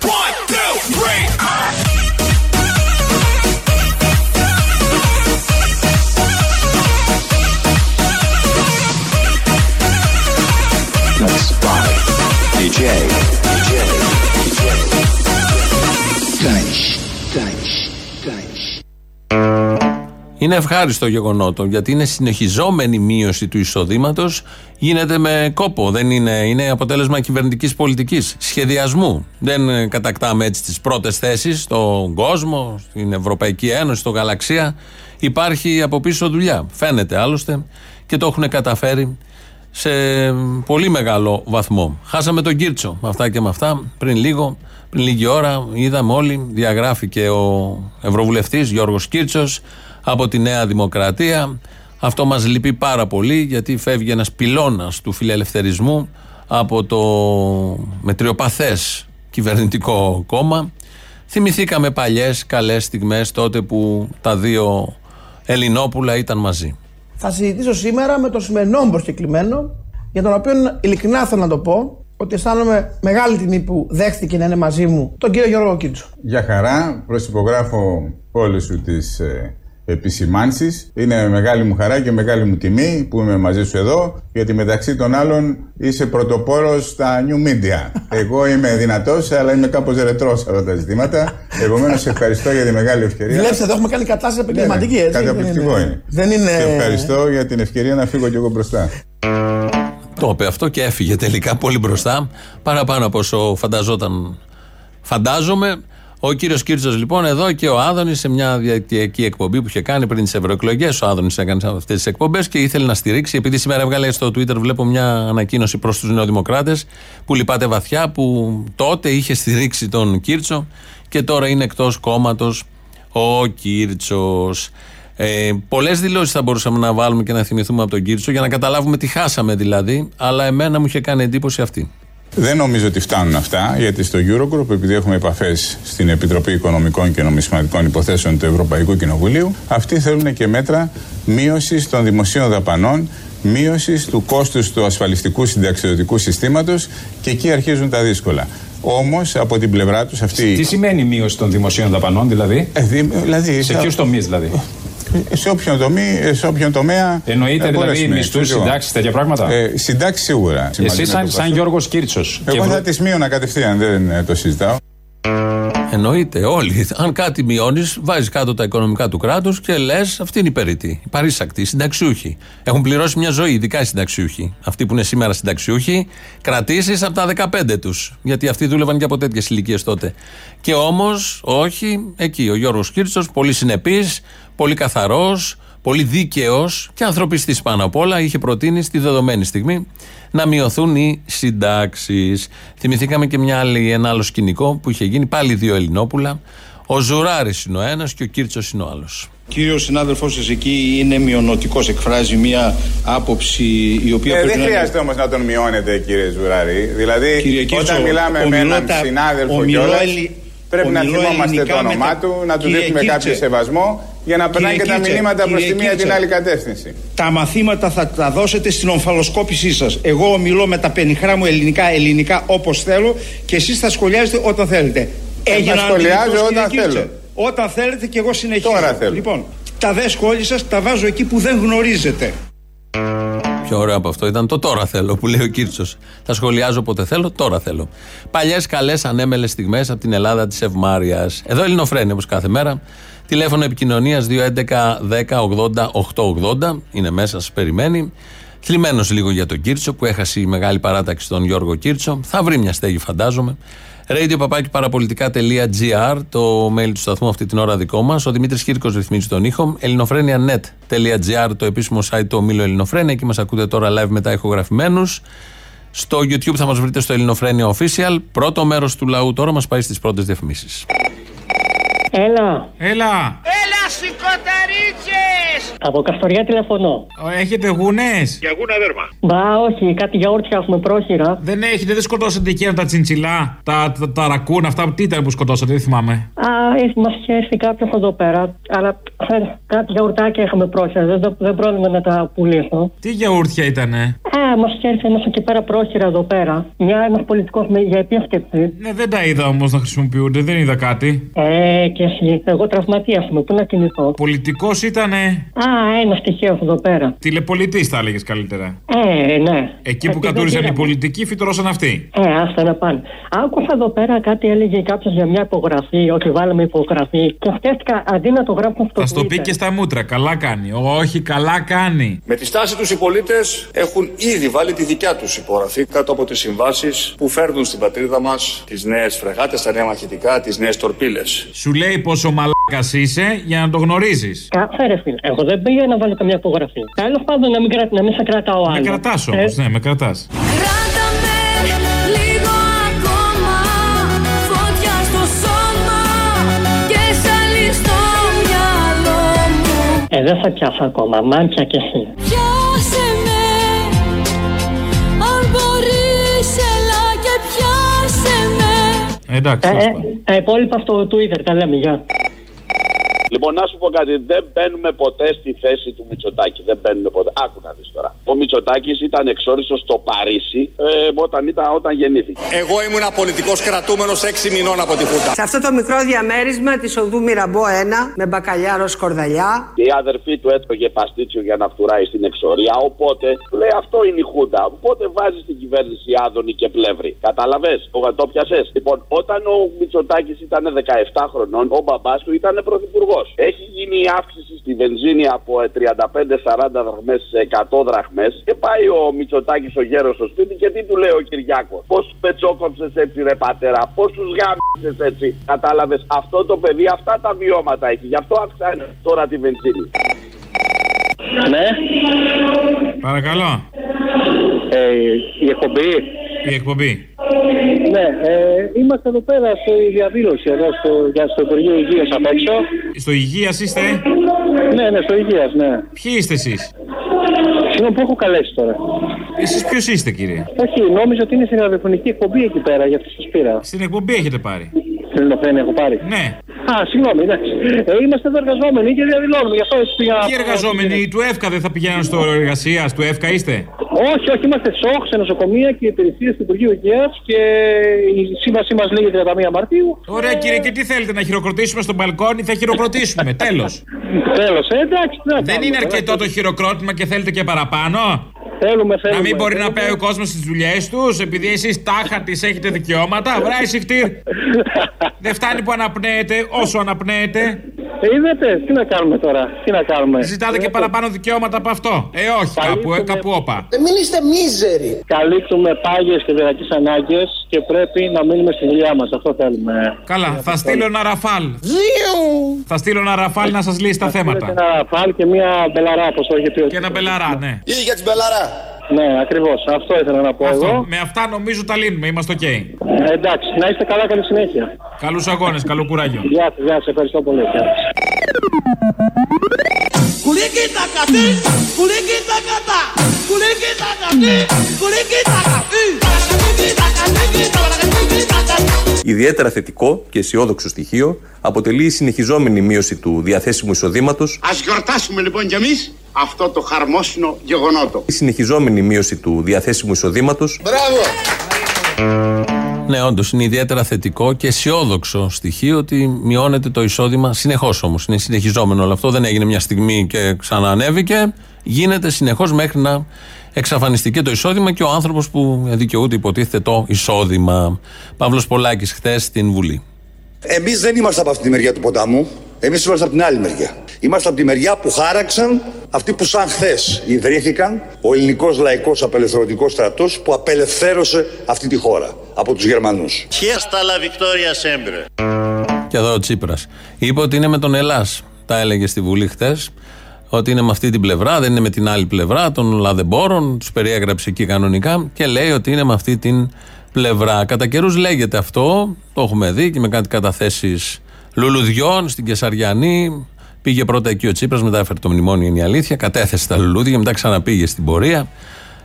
Είναι ευχάριστο γεγονότο γιατί είναι συνεχιζόμενη μείωση του εισοδήματος. Γίνεται με κόπο. Δεν είναι, είναι αποτέλεσμα κυβερνητικής πολιτικής, σχεδιασμού. Δεν ε, κατακτάμε έτσι τις πρώτες θέσεις στον κόσμο, στην Ευρωπαϊκή Ένωση, στο γαλαξία. Υπάρχει από πίσω δουλειά. Φαίνεται άλλωστε και το έχουν καταφέρει σε πολύ μεγάλο βαθμό. Χάσαμε τον Κίρτσο με αυτά και με αυτά πριν λίγο. Πριν λίγη ώρα είδαμε όλοι, διαγράφει και ο Ευρωβουλευτής Γιώργος Κίρτσος από τη Νέα Δημοκρατία. Αυτό μας λυπεί πάρα πολύ γιατί φεύγει ένας πυλώνας του φιλελευθερισμού από το μετριοπαθές κυβερνητικό κόμμα. Θυμηθήκαμε παλιές καλές στιγμές τότε που τα δύο Ελληνόπουλα ήταν μαζί. Θα συζητήσω σήμερα με τον σημερινό μου προσκεκλημένο, για τον οποίο ειλικρινά θέλω να το πω ότι αισθάνομαι μεγάλη τιμή που δέχτηκε να είναι μαζί μου τον κύριο Γιώργο Κίτσο. Για χαρά, προσυπογράφω όλες σου τις ε, επισημάνσεις. Είναι μεγάλη μου χαρά και μεγάλη μου τιμή που είμαι μαζί σου εδώ, γιατί μεταξύ των άλλων είσαι πρωτοπόρος στα new media. Εγώ είμαι δυνατός, αλλά είμαι κάπως ρετρός σε αυτά τα ζητήματα. Επομένως, σε ευχαριστώ για τη μεγάλη ευκαιρία. Βλέπετε, εδώ έχουμε κάνει κατάσταση επαγγελματική, έτσι. Καταπληκτικό είναι. Δεν είναι. Σε ευχαριστώ για την ευκαιρία να φύγω κι εγώ μπροστά. Το είπε αυτό και έφυγε τελικά πολύ μπροστά, παραπάνω από όσο φανταζόταν. Φαντάζομαι, ο κύριος Κίρτσο λοιπόν εδώ και ο Άδωνης σε μια διαδικτυακή εκπομπή που είχε κάνει πριν τις ευρωεκλογές. Ο Άδωνης έκανε αυτές τις εκπομπές και ήθελε να στηρίξει. Επειδή σήμερα έβγαλε στο Twitter, βλέπω μια ανακοίνωση προς τους Νεοδημοκράτες που λυπάται βαθιά, που τότε είχε στηρίξει τον Κίρτσο και τώρα είναι εκτός κόμματος ο Κίρτσο. Ε, Πολλές δηλώσεις θα μπορούσαμε να βάλουμε και να θυμηθούμε από τον Κίρτσο για να καταλάβουμε τι χάσαμε δηλαδή. Αλλά εμένα μου είχε κάνει εντύπωση αυτή. Δεν νομίζω ότι φτάνουν αυτά, γιατί στο Eurogroup, επειδή έχουμε επαφές στην Επιτροπή Οικονομικών και Νομισματικών Υποθέσεων του Ευρωπαϊκού Κοινοβουλίου, αυτοί θέλουν και μέτρα μείωσης των δημοσίων δαπανών, μείωσης του κόστους του ασφαλιστικού συνταξιδοτικού συστήματος και εκεί αρχίζουν τα δύσκολα. Όμως από την πλευρά τους αυτή. Τι σημαίνει μείωση των δημοσίων δαπανών, δηλαδή; Ε, δηλαδή σε ποιους τομείς, δηλαδή; Σε όποιον, τομεί, σε όποιον τομέα. Εννοείται δηλαδή μισθούς, συντάξεις, τέτοια πράγματα; Ε, συντάξεις σίγουρα. Εσύ, σαν, σαν Γιώργος Κίρτσο. Εγώ θα τις μείωνα κατευθείαν, δεν ε, το συζητάω. Εννοείται, όλοι. Αν κάτι μειώνεις, βάζεις κάτω τα οικονομικά του κράτους και λες, αυτή είναι η περίτη. Η παρήσακτη, οι συνταξιούχοι. Έχουν πληρώσει μια ζωή, ειδικά οι συνταξιούχοι. Αυτοί που είναι σήμερα συνταξιούχοι, κρατήσεις από τα 15 τους. Γιατί αυτοί δούλευαν και από τέτοιες ηλικίες τότε. Και όμως, όχι, εκεί ο Γιώργος Κίρτσο, πολύ συνεπής, πολύ καθαρός, πολύ δίκαιος και ανθρωπιστής πάνω απ' όλα, είχε προτείνει στη δεδομένη στιγμή να μειωθούν οι συντάξεις. Θυμηθήκαμε και μια άλλη, ένα άλλο σκηνικό που είχε γίνει, πάλι δύο Ελληνόπουλα. Ο Ζουράρης είναι ο ένας και ο Κίρτσο είναι ο άλλος. Κύριος συνάδελφό σα εκεί είναι μειονοτικός, εκφράζει μια άποψη η οποία Ε, πρέπει δεν να χρειάζεται όμως να τον μειώνετε, κύριε Ζουράρη. Δηλαδή, Κύριε Κίρτσο, όταν μιλάμε με ομιλώ έναν τα- συνάδελφο ομιλώ κιόλας, ελλη- πρέπει να ομιλώ θυμόμαστε το ελληνικά όνομά με τα- του, να του Κύριε δείχνουμε Κίρτσε, κάποιο σεβασμό για να περνάνε και Κύριε τα Κίρτσε, μηνύματα προς κύριε τη μία την Κίρτσε. άλλη κατεύθυνση. Τα μαθήματα θα τα δώσετε στην ομφαλοσκόπησή σας. Εγώ ομιλώ με τα πενιχρά μου ελληνικά, ελληνικά όπως θέλω και εσείς θα σχολιάζετε όταν θέλετε. θα σχολιάζω αντιληπτός, όταν κύριε Κίρτσε. θέλω. Όταν θέλετε και εγώ συνεχίζω. Τώρα θέλω. Λοιπόν, τα δε σχόλια σας τα βάζω εκεί που δεν γνωρίζετε. Πιο ωραίο από αυτό ήταν το τώρα θέλω που λέει ο Κίρτσος. Θα σχολιάζω όποτε θέλω, τώρα θέλω. Παλιές καλές ανέμελες στιγμές από την Ελλάδα της Ευμάρεια. Εδώ Ελληνοφρένη όπως κάθε μέρα. Τηλέφωνο επικοινωνίας 211-10-80-880. Είναι μέσα, σας περιμένει. Θλιμμένος λίγο για τον Κίρτσο που έχασε η μεγάλη παράταξη στον Γιώργο Κίρτσο. Θα βρει μια στέγη, φαντάζομαι. Radio παραπολιτικά.gr, το mail του σταθμού αυτή την ώρα δικό μας. Ο Δημήτρης Κύρκος ρυθμίζει τον ήχο. ελληνοφρένια.net.gr, το επίσημο site του ομίλου Ελληνοφρένια. Εκεί μας ακούτε τώρα live μετά ηχογραφημένους. Στο YouTube θα μας βρείτε στο Ελληνοφρένια Official. Πρώτο μέρος του λαού τώρα μας πάει στις πρώτες διαφημίσεις. Έλα. Έλα. Έλα σηκωταρίτσες! Από Καστοριά τηλεφωνώ. Έχετε γούνες; Για γούνα δέρμα. Μπα, όχι, κάτι γιαούρτια έχουμε πρόχειρα. Δεν έχετε, δεν σκοτώσατε εκείνα τα τσιντσιλά, τα, τα, τα ρακούν, αυτά. Τι ήταν που σκοτώσατε, δεν θυμάμαι. Α, μας είχε έρθει κάποιος εδώ πέρα. Αλλά ε, κάτι γιαουρτάκια είχαμε πρόχειρα. Δεν, δεν, δεν πρόλαβα να τα πουλήσω. Τι γιαούρτια ήτανε; Α, μας είχε έρθει ένας εκεί πέρα πρόχειρα εδώ πέρα. Μια ένας πολιτικός για επίσκεψη. Ναι, δεν τα είδα όμως να χρησιμοποιούνται, δεν είδα κάτι. Ε, και εσύ. Εγώ τραυματία είμαι. Πού να κινηθώ. Πολιτικός ήτανε; Α, ένα στοιχείο αυτό εδώ πέρα. Τηλεπολιτής, θα έλεγες καλύτερα. Ε, ναι. Εκεί που Ε, δεν κατούρισαν οι πήραμε. πολιτικοί, φυτρώσαν αυτοί. Ε, άστα να πάνε. Άκουσα εδώ πέρα κάτι έλεγε κάποιος για μια υπογραφή, ότι βάλαμε υπογραφή. Και σκέφτηκα αντί να το γράψω στο Θα στο πει Twitter. και στα μούτρα. Καλά κάνει. Όχι, καλά κάνει. Με τη στάση τους οι πολίτες έχουν ήδη βάλει τη δικιά τους υπογραφή κάτω από τις συμβάσεις που φέρνουν στην πατρίδα μας τις νέες φρεγάτες, τα νέα μαχητικά, τις νέες τορπίλες. Σου λέει πόσο μαλάκα είσαι για να το γνωρίζεις. Κάθε ρε φίλε. Εγώ δεν πήγα να βάλω καμιά υπογραφή. Τέλος πάντων να μην, κρα... να μην σε κρατάω άλλο. Με κρατάς όμως, ναι, με κρατάς. Λίγο ακόμα φωτιά στο σώμα και σαλί στο μυαλό μου Ε, δεν θα πιάσω ακόμα. Μάντια κι εσύ. Πιάσε με αν μπορείς έλα και πιάσε με Εντάξει. Ε, ε, τα υπόλοιπα στο Twitter τα λέμε. Γεια. Λοιπόν, να σου πω κάτι. Δεν μπαίνουμε ποτέ στη θέση του Μητσοτάκη. Δεν μπαίνουμε ποτέ. Άκου να δεις τώρα. Ο Μητσοτάκης ήταν εξόριστος στο Παρίσι ε, όταν, ήταν, όταν γεννήθηκε. Εγώ ήμουν πολιτικός κρατούμενος 6 μηνών από τη Χούτα. Σε αυτό το μικρό διαμέρισμα της οδού Μυραμπό 1 με μπακαλιάρο σκορδαλιά. Και η αδερφή του έτρωγε παστίτσιο για να φτουράει στην εξορία. Οπότε του λέει αυτό είναι η Χούντα. Οπότε βάζει στην κυβέρνηση Άδωνη και Πλεύρη. Κατάλαβες, το πιασες. Λοιπόν, όταν ο Μητσοτάκης ήταν 17 χρονών, ο μπαμπάς του ήταν πρωθυπουργός. Έχει γίνει η αύξηση στη βενζίνη από ε, 35-40 δραχμές σε 100 δραχμές. Και πάει ο Μητσοτάκης ο γέρος στο σπίτι και τι του λέει ο Κυριάκος. Πώς πετσόκοψες έτσι, ρε πατέρα, πώς τους γάμισες έτσι. Κατάλαβες, αυτό το παιδί αυτά τα βιώματα έχει. Γι' αυτό αυξάνει τώρα τη βενζίνη. Ναι. Παρακαλώ. Ε, η εκπομπή. Η εκπομπή. Ναι, ε, είμαστε εδώ πέρα στη διαδήλωση εδώ στο, για στο Υπουργείο Υγείας απ' έξω. Στο υγείας είστε; Ναι, ναι, στο Υγείας, ναι. Ποιοι είστε εσείς; Συγγνώμη που έχω καλέσει τώρα. Εσείς ποιος είστε, κύριε; Όχι, νόμιζα ότι είναι στην ραδιοφωνική εκπομπή εκεί πέρα, για αυτό σας πήρα. Στην εκπομπή έχετε πάρει. Στην Ελληνοφρένεια έχω πάρει. Ναι. Α, συγγνώμη, εντάξει. Ε, είμαστε εδώ εργαζόμενοι και διαδηλώνουμε, γι' αυτό έτσι πήγα. Τι εργαζόμενοι του ΕΦΚΑ δεν θα πηγαίνουν στο εργασίας, του ΕΦΚΑ είστε; Όχι, όχι, είμαστε σοκ σε νοσοκομεία και υπηρεσίες του Υπουργείου Υγείας και η σύμβασή μας λέγεται 31 Μαρτίου. Ωραία, κύριε, και τι θέλετε να χειροκροτήσουμε στον μπαλκόνι, θα χειροκροτήσουμε. Τέλος. Τέλος, ε, εντάξει. τι να Δεν κάνουμε είναι τώρα, αρκετό το χειροκρότημα και θέλετε και παραπάνω; Θέλουμε, θέλουμε. Να μην μπορεί να θέλουμε. πάει ο κόσμος στις δουλειές τους, επειδή εσείς τάχα τη έχετε δικαιώματα. Βράει συχτήρ. Δεν φτάνει που αναπνέετε όσο αναπνέετε. Ε, είδατε, τι να κάνουμε τώρα, τι να κάνουμε. Ζητάτε και παραπάνω δικαιώματα από αυτό. Ε, όχι, κάπου, ε, κάπου όπα. Ε, μην είστε μίζεροι. Καλύπτουμε πάγιες και διαρκείς ανάγκες και πρέπει να μείνουμε στη δουλειά μας. Αυτό θέλουμε. Καλά, θα στείλω ένα Rafale. Θα στείλω ένα Rafale να σας λύσει τα Και θέματα. ένα Rafale και μια μπελαρά, όπως το είχε πει. ο Και ένα μπελαρά, ναι. Ή για την Μπελαρά. Ναι, ακριβώς. Αυτό ήθελα να πω Αυτό. εγώ. Με αυτά νομίζω τα λύνουμε. Είμαστε οκ. Ε, εντάξει, να είστε καλά, καλή συνέχεια. Καλούς αγώνες, καλό κουράγιο. Γεια σας, γεια σας, ευχαριστώ πολύ. Γεια σας. Κουλίκιτα κατή, κουλίκιτα κατά, κουλίκιτα κατή, κουλίκιτα κατή. Ιδιαίτερα θετικό και αισιόδοξο στοιχείο αποτελεί η συνεχιζόμενη μείωση του διαθέσιμου εισοδήματος. Ας γιορτάσουμε λοιπόν κι εμείς αυτό το χαρμόσυνο γεγονότο. Η συνεχιζόμενη μείωση του διαθέσιμου εισοδήματος. Μπράβο! Ναι, όντως είναι ιδιαίτερα θετικό και αισιόδοξο στοιχείο ότι μειώνεται το εισόδημα συνεχώς όμως. Είναι συνεχιζόμενο όλο αυτό. Δεν έγινε μια στιγμή και ξαναανέβηκε. Γίνεται συνεχώς μέχρι να εξαφανιστεί και το εισόδημα και ο άνθρωπος που δικαιούται υποτίθεται το εισόδημα. Παύλος Πολάκης χθες στην Βουλή. Εμείς δεν είμαστε από αυτή τη μεριά του ποταμού. Εμείς είμαστε από την άλλη μεριά. Είμαστε από τη μεριά που χάραξαν αυτοί που σαν χθες ιδρύθηκαν ο ελληνικός λαϊκός απελευθερωτικός στρατός που απελευθέρωσε αυτή τη χώρα από τους Γερμανούς. Fiesta la victoria sempre. Και εδώ ο Τσίπρας. Είπε ότι είναι με τον Ελλάς. Τα έλεγε στη Βουλή χθες. Ότι είναι με αυτή την πλευρά, δεν είναι με την άλλη πλευρά των λαδεμπόρων. Τους περιέγραψε εκεί κανονικά και λέει ότι είναι με αυτή την πλευρά. Κατά καιρούς λέγεται αυτό. Το έχουμε δει και με κάτι καταθέσεις λουλουδιών στην Κεσαριανή. Πήγε πρώτα εκεί ο Τσίπρας, μετά έφερε το μνημόνιο, είναι η αλήθεια. Κατέθεσε τα λουλούδια, μετά ξαναπήγε στην πορεία.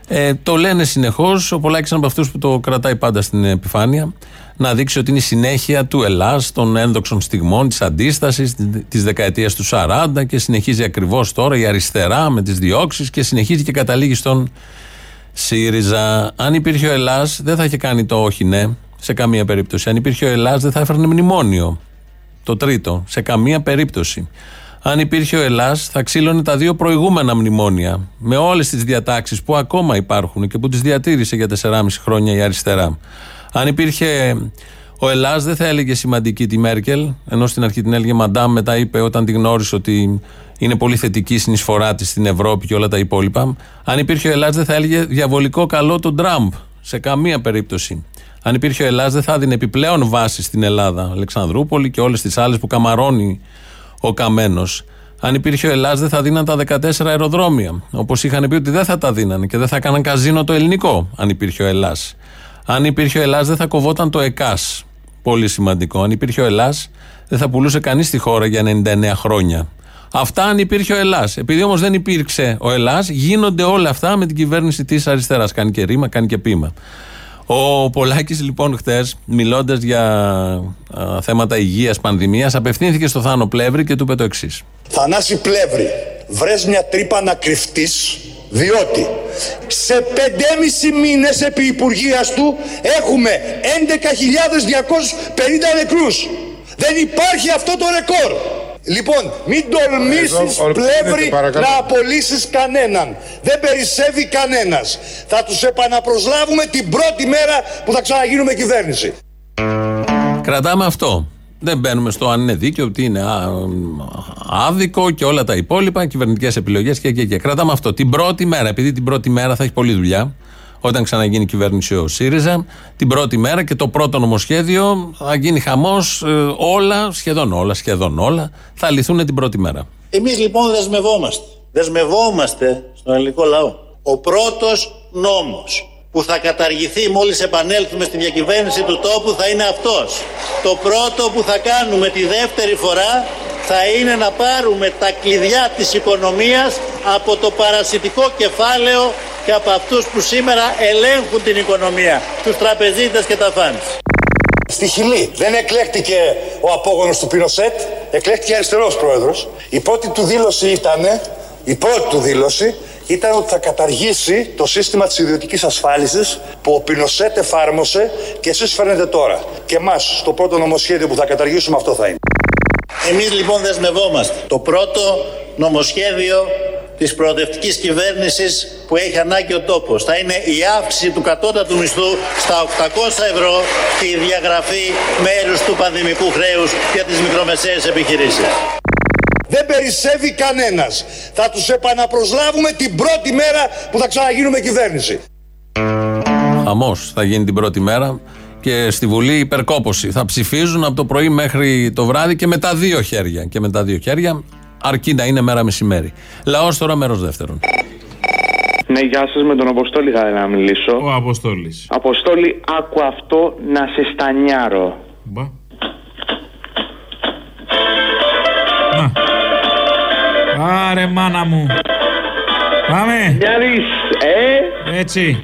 Ε, το λένε συνεχώς. Ο Πολάκης είναι από αυτούς που το κρατάει πάντα στην επιφάνεια. Να δείξει ότι είναι η συνέχεια του Ελλάς, των ένδοξων στιγμών, της αντίστασης, τη δεκαετίας του 40 και συνεχίζει ακριβώς τώρα η αριστερά με τις διώξεις και συνεχίζει και καταλήγει στον ΣΥΡΙΖΑ. Αν υπήρχε ο Ελλάς, δεν θα είχε κάνει το όχι ναι σε καμία περίπτωση. Αν υπήρχε ο Ελλάς, δεν θα έφερνε μνημόνιο. Το τρίτο, σε καμία περίπτωση. Αν υπήρχε ο Ελλάς, θα ξύλωνε τα δύο προηγούμενα μνημόνια. Με όλες τις διατάξεις που ακόμα υπάρχουν και που τις διατήρησε για 4,5 χρόνια η αριστερά. Αν υπήρχε ο Ελλάς, δεν θα έλεγε σημαντική τη Μέρκελ, ενώ στην αρχή την έλεγε Μαντάμ, μετά είπε όταν την γνώρισε ότι είναι πολύ θετική η συνεισφορά της στην Ευρώπη και όλα τα υπόλοιπα. Αν υπήρχε ο Ελλάς, δεν θα έλεγε διαβολικό καλό τον Τραμπ. Σε καμία περίπτωση. Αν υπήρχε ο Ελλάς δεν θα δίνει επιπλέον βάση στην Ελλάδα, Αλεξανδρούπολη και όλες τις άλλες που καμαρώνει ο Καμένος. Αν υπήρχε ο Ελλάς δεν θα δίναν τα 14 αεροδρόμια. Όπως είχαν πει ότι δεν θα τα δίνανε και δεν θα έκαναν καζίνο το ελληνικό, αν υπήρχε ο Ελλάς. Αν υπήρχε ο Ελλάς δεν θα κοβόταν το ΕΚΑΣ. Πολύ σημαντικό. Αν υπήρχε ο Ελλάς δεν θα πουλούσε κανείς τη χώρα για 99 χρόνια. Αυτά αν υπήρχε ο Ελλάς. Επειδή όμως δεν υπήρξε ο Ελλάς, γίνονται όλα αυτά με την κυβέρνηση της αριστεράς. Κάνει και ρήμα, κάνει και πείμα. Ο Πολάκης, λοιπόν, χτες, μιλώντας για α, θέματα υγείας, πανδημίας, απευθύνθηκε στο Θάνο Πλεύρη και του είπε το εξής. Θανάση Πλεύρη, βρες μια τρύπα να κρυφτείς, διότι σε 5,5 μήνες επί υπουργείας του έχουμε 11.250 νεκρούς. Δεν υπάρχει αυτό το ρεκόρ. Λοιπόν, μην τολμήσεις Εδώ, ολοκληρώνεται, πλεύρη παρακαλώ. να απολύσεις κανέναν. Δεν περισσεύει κανένας. Θα τους επαναπροσλάβουμε την πρώτη μέρα που θα ξαναγίνουμε κυβέρνηση. Κρατάμε αυτό. Δεν μπαίνουμε στο αν είναι δίκαιο, τι είναι α, άδικο και όλα τα υπόλοιπα, κυβερνητικές επιλογές και, και, και. Κρατάμε αυτό. Την πρώτη μέρα, επειδή την πρώτη μέρα θα έχει πολλή δουλειά, όταν ξαναγίνει η κυβέρνηση ο ΣΥΡΙΖΑ, την πρώτη μέρα και το πρώτο νομοσχέδιο θα γίνει χαμός. όλα, σχεδόν όλα, σχεδόν όλα, θα λυθούν την πρώτη μέρα. Εμείς λοιπόν δεσμευόμαστε. Δεσμευόμαστε στον ελληνικό λαό. Ο πρώτος νόμος που θα καταργηθεί μόλις επανέλθουμε στη διακυβέρνηση του τόπου θα είναι αυτός. Το πρώτο που θα κάνουμε τη δεύτερη φορά θα είναι να πάρουμε τα κλειδιά της οικονομίας από το παρασιτικό κεφάλαιο και από αυτούς που σήμερα ελέγχουν την οικονομία, τους τραπεζίτες και τα φαντς. Στη Χιλή δεν εκλέχτηκε ο απόγονος του Πινοσέτ, εκλέχτηκε αριστερός πρόεδρος. Η πρώτη του δήλωση ήταν, η πρώτη του δήλωση ήταν ότι θα καταργήσει το σύστημα της ιδιωτικής ασφάλισης που ο Πινοσέτ εφάρμοσε και εσείς φέρνετε τώρα. Και εμάς στο πρώτο νομοσχέδιο που θα καταργήσουμε αυτό θα είναι. Εμείς λοιπόν δεσμευόμαστε. Το πρώτο νομοσχέδιο της προοδευτικής κυβέρνησης που έχει ανάγκη ο τόπος θα είναι η αύξηση του κατώτατου μισθού στα 800 ευρώ και η διαγραφή μέρους του πανδημικού χρέους για τις μικρομεσαίες επιχειρήσεις. Δεν περισσεύει κανένας. Θα τους επαναπροσλάβουμε την πρώτη μέρα που θα ξαναγίνουμε κυβέρνηση. Χαμός θα γίνει την πρώτη μέρα και στη Βουλή υπερκόπωση. Θα ψηφίζουν από το πρωί μέχρι το βράδυ και με τα δύο χέρια. Και με τα δύο χέρια, αρκεί να είναι μέρα μεσημέρι. Λαός τώρα μέρος δεύτερον. Ναι, γεια σας, με τον Αποστόλη θα ήθελα να μιλήσω. Ο Αποστόλης. Αποστόλη, άκου αυτό να σε στανιάρω. Μπα. Άρε μάνα μου. Πάμε. Μιαρής, ε; Έτσι.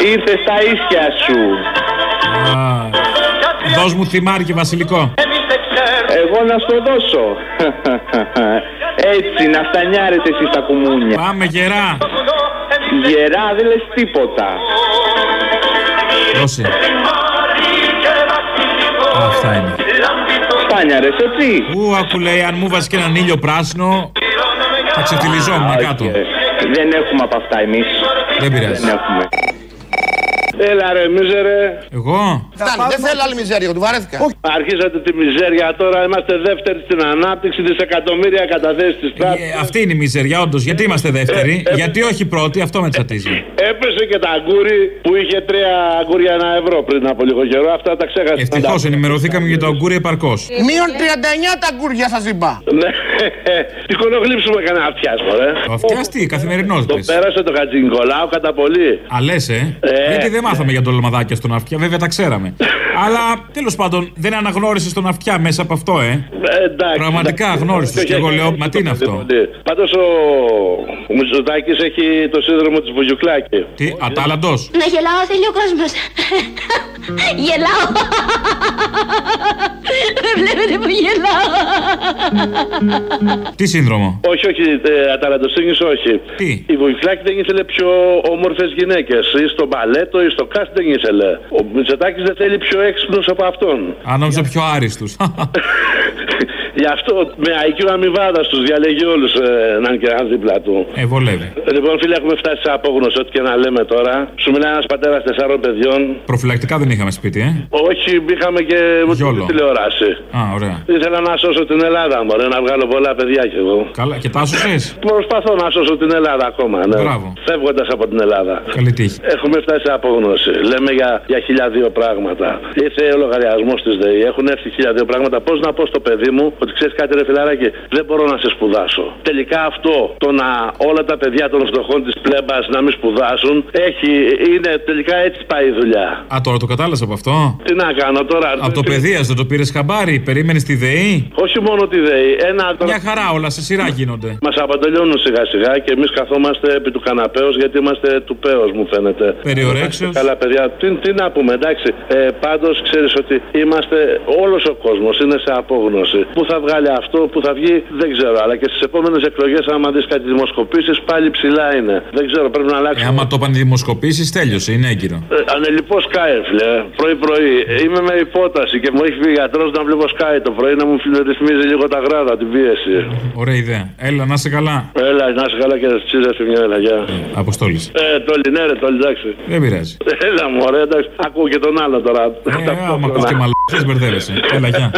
Ήρθε στα ίσια σου. Α, Δώσ' μου θυμάρι και βασιλικό. Εγώ να στο δώσω. Έτσι, να στανιάρετε εσείς τα κουμούνια. Πάμε γερά. Γερά δεν λες τίποτα. Δώσε. Στάνιαρες, έτσι. Ού, άκου λέει, αν μου βάζεις και έναν ήλιο πράσινο, θα ξεφτυλιζόμουν κάτω. Δεν έχουμε από αυτά εμείς. Δεν πειράζει. Δεν έχουμε. Έλα ρε μίζερε. Εγώ; Φτάνει, δεν θέλω άλλη μιζέρια, του βαρέθηκα. Αρχίσατε τη μιζέρια τώρα, είμαστε δεύτεροι στην ανάπτυξη, δισεκατομμύρια καταθέσεις τη τράπεζα. Ε, αυτή είναι η μιζεριά, όντως. Γιατί είμαστε δεύτεροι, Ε, ε, γιατί όχι πρώτοι, αυτό με τσατίζει. Έπεσε και τα αγκούρι που είχε τρία αγκούρια ένα ευρώ πριν από λίγο καιρό. Αυτά τα ξέχασα. Ευτυχώς ενημερωθήκαμε για το αγκούρι επαρκώς. Μείον 39 τα γκούρια σας είπα. Ναι, τι κονογλύψουμε κανένα αυτιά, μωρέ. Ο αυτιά τι, καθημερινό Το πέρασε το Χατζη Νικολάου κατά πολύ. Α, λες, ε. Ε. Γιατί δεν μάθαμε για το λαμαδάκια στον αυτιά, βέβαια τα ξέραμε. Αλλά τέλος πάντων δεν αναγνώρισες τον αυτιά μέσα από αυτό, ε. Ε, εντάξει. Πραγματικά εντάξει. αγνώριστος. Και εγώ λέω, μα τι είναι αυτό; Πάντως ο, ο Μητσοτάκης έχει το σύνδρομο της Βουγιουκλάκη. Τι, ατάλαντο. Να γελάω θέλει ο κόσμος. γελάω. Με βλέπετε που γελάω. Τι σύνδρομο; Όχι, όχι, ε, αταλαντοσύνη όχι. Τι; Η Βουγιουκλάκη δεν ήθελε πιο όμορφες γυναίκες. Ή στο μπαλέτο ή στο κάστ δεν ήθελε. Ο Μητσοτάκης δεν θέλει πιο έξυπνους από αυτόν. Αν νόμιζα πιο άριστους. Γι' αυτό με IQ αμοιβάδα του διαλέγει όλους ε, να είναι και ένα δίπλα του. Ε, βολεύει. Λοιπόν, φίλε, έχουμε φτάσει σε απόγνωση, ό,τι και να λέμε τώρα. Σου μιλάει ένας πατέρας τεσσάρων παιδιών. Προφυλακτικά δεν είχαμε σπίτι, ε; Όχι, είχαμε και Γιόλο. τηλεόραση. Α, ωραία. Ήθελα να σώσω την Ελλάδα, μωρέ, να βγάλω πολλά παιδιά κι εγώ. Καλά, και τα άσωσες; Προσπαθώ να σώσω την Ελλάδα ακόμα, ναι. Μπράβο. Φεύγοντας από την Ελλάδα. Καλή τύχη. Έχουμε φτάσει σε απόγνωση. Λέμε για, για χιλιαδίο πράγματα. Ήρθε ο λογαριασμός της ΔΕΗ. Έχουν έρθει χιλιαδίο πράγματα. Πώς να πω στο παιδί μου ότι ξέρεις κάτι, ρε φιλαράκι, δεν μπορώ να σε σπουδάσω. Τελικά αυτό το να όλα τα παιδιά των φτωχών της πλέμπας να μην σπουδάσουν έχει, είναι τελικά έτσι πάει η δουλειά. Α, τώρα το κατάλαβα από αυτό; Τι να κάνω τώρα. Από το παιδεία δεν το πήρες χαμπάρι, περίμενες τη ΔΕΗ; Όχι μόνο τη ΔΕΗ. Ένα Μια χαρά όλα σε σειρά γίνονται. Μας απαντελειώνουν σιγά σιγά και εμείς καθόμαστε επί του καναπέως γιατί είμαστε του πέος μου φαίνεται. Περιορέξεως. Καλά, παιδιά, τι, τι να πούμε, εντάξει. Ε, Πάντως ξέρεις ότι είμαστε, όλος ο κόσμος είναι σε απόγνωση. Πού θα βγάλει αυτό, πού θα βγει, δεν ξέρω. Αλλά και στις επόμενες εκλογές, άμα δεις κάτι δημοσκοπήσεις, πάλι ψηλά είναι. Δεν ξέρω, πρέπει να Ε, αλλάξουμε. άμα το πάνε δημοσκοπήσεις, τέλειωσε, είναι έγκυρο. Ε, ανελειπώς σκάι, φίλε. Πρωί-πρωί. Είμαι με υπόταση και μου έχει πει γιατρός να βλέπω σκάι το πρωί να μου ρυθμίζει λίγο τα γράδα, την πίεση. Ωραία ιδέα. Έλα, να είσαι καλά. Έλα, να είσαι καλά και τσίζα στη μια έλα, γεια. Αποστόλη. Ε, το ναι, ρε, το εντάξει. Δεν πειράζει. Έλα μου, ωραία, εντάξει. Ακούω και τον άλλο τώρα. Ε, άμα ακούς και μαλακίες μπερδεύεσαι. Έλα, γεια.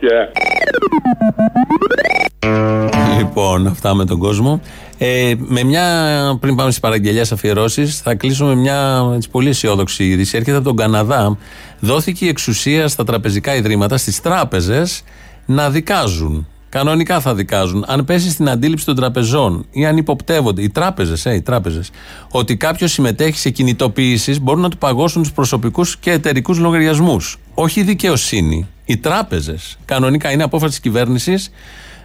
Γεια. Λοιπόν, αυτά με τον κόσμο. Ε, με μια, πριν πάμε στις παραγγελίε αφιερώσεις, θα κλείσω με μια έτσι, πολύ αισιόδοξη είδηση. Έρχεται από τον Καναδά. Δόθηκε η εξουσία στα τραπεζικά ιδρύματα, στις τράπεζες, να δικάζουν. Κανονικά θα δικάζουν. Αν πέσει στην αντίληψη των τραπεζών ή αν υποπτεύονται, οι τράπεζες, ε, οι τράπεζες, ότι κάποιος συμμετέχει σε κινητοποιήσει, μπορούν να του παγώσουν τους προσωπικούς και εταιρικούς λογαριασμούς. Όχι η δικαιοσύνη. Οι τράπεζες. Κανονικά είναι απόφαση της κυβέρνησης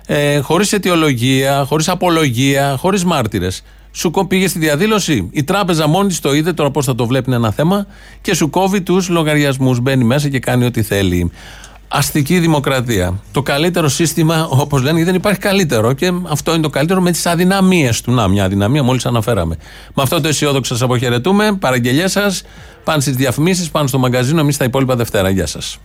ε, χωρίς αιτιολογία, χωρίς απολογία, χωρίς μάρτυρες. Σου κο- πήγε στη διαδήλωση. Η τράπεζα μόνη της το είδε, τώρα πώς θα το βλέπει είναι ένα θέμα, και σου κόβει τους λογαριασμούς. Μπαίνει μέσα και κάνει ό,τι θέλει. Αστική δημοκρατία. Το καλύτερο σύστημα, όπως λένε, γιατί δεν υπάρχει καλύτερο. Και αυτό είναι το καλύτερο με τις αδυναμίες του. Να, μια αδυναμία μόλις αναφέραμε. Με αυτό το αισιόδοξο σας αποχαιρετούμε. Παραγγελίε σας. Πάνε στις διαφημίσεις, πάνε στο μαγκαζίνο. Εμείς τα υπόλοιπα Δευτέρα. Γεια σας.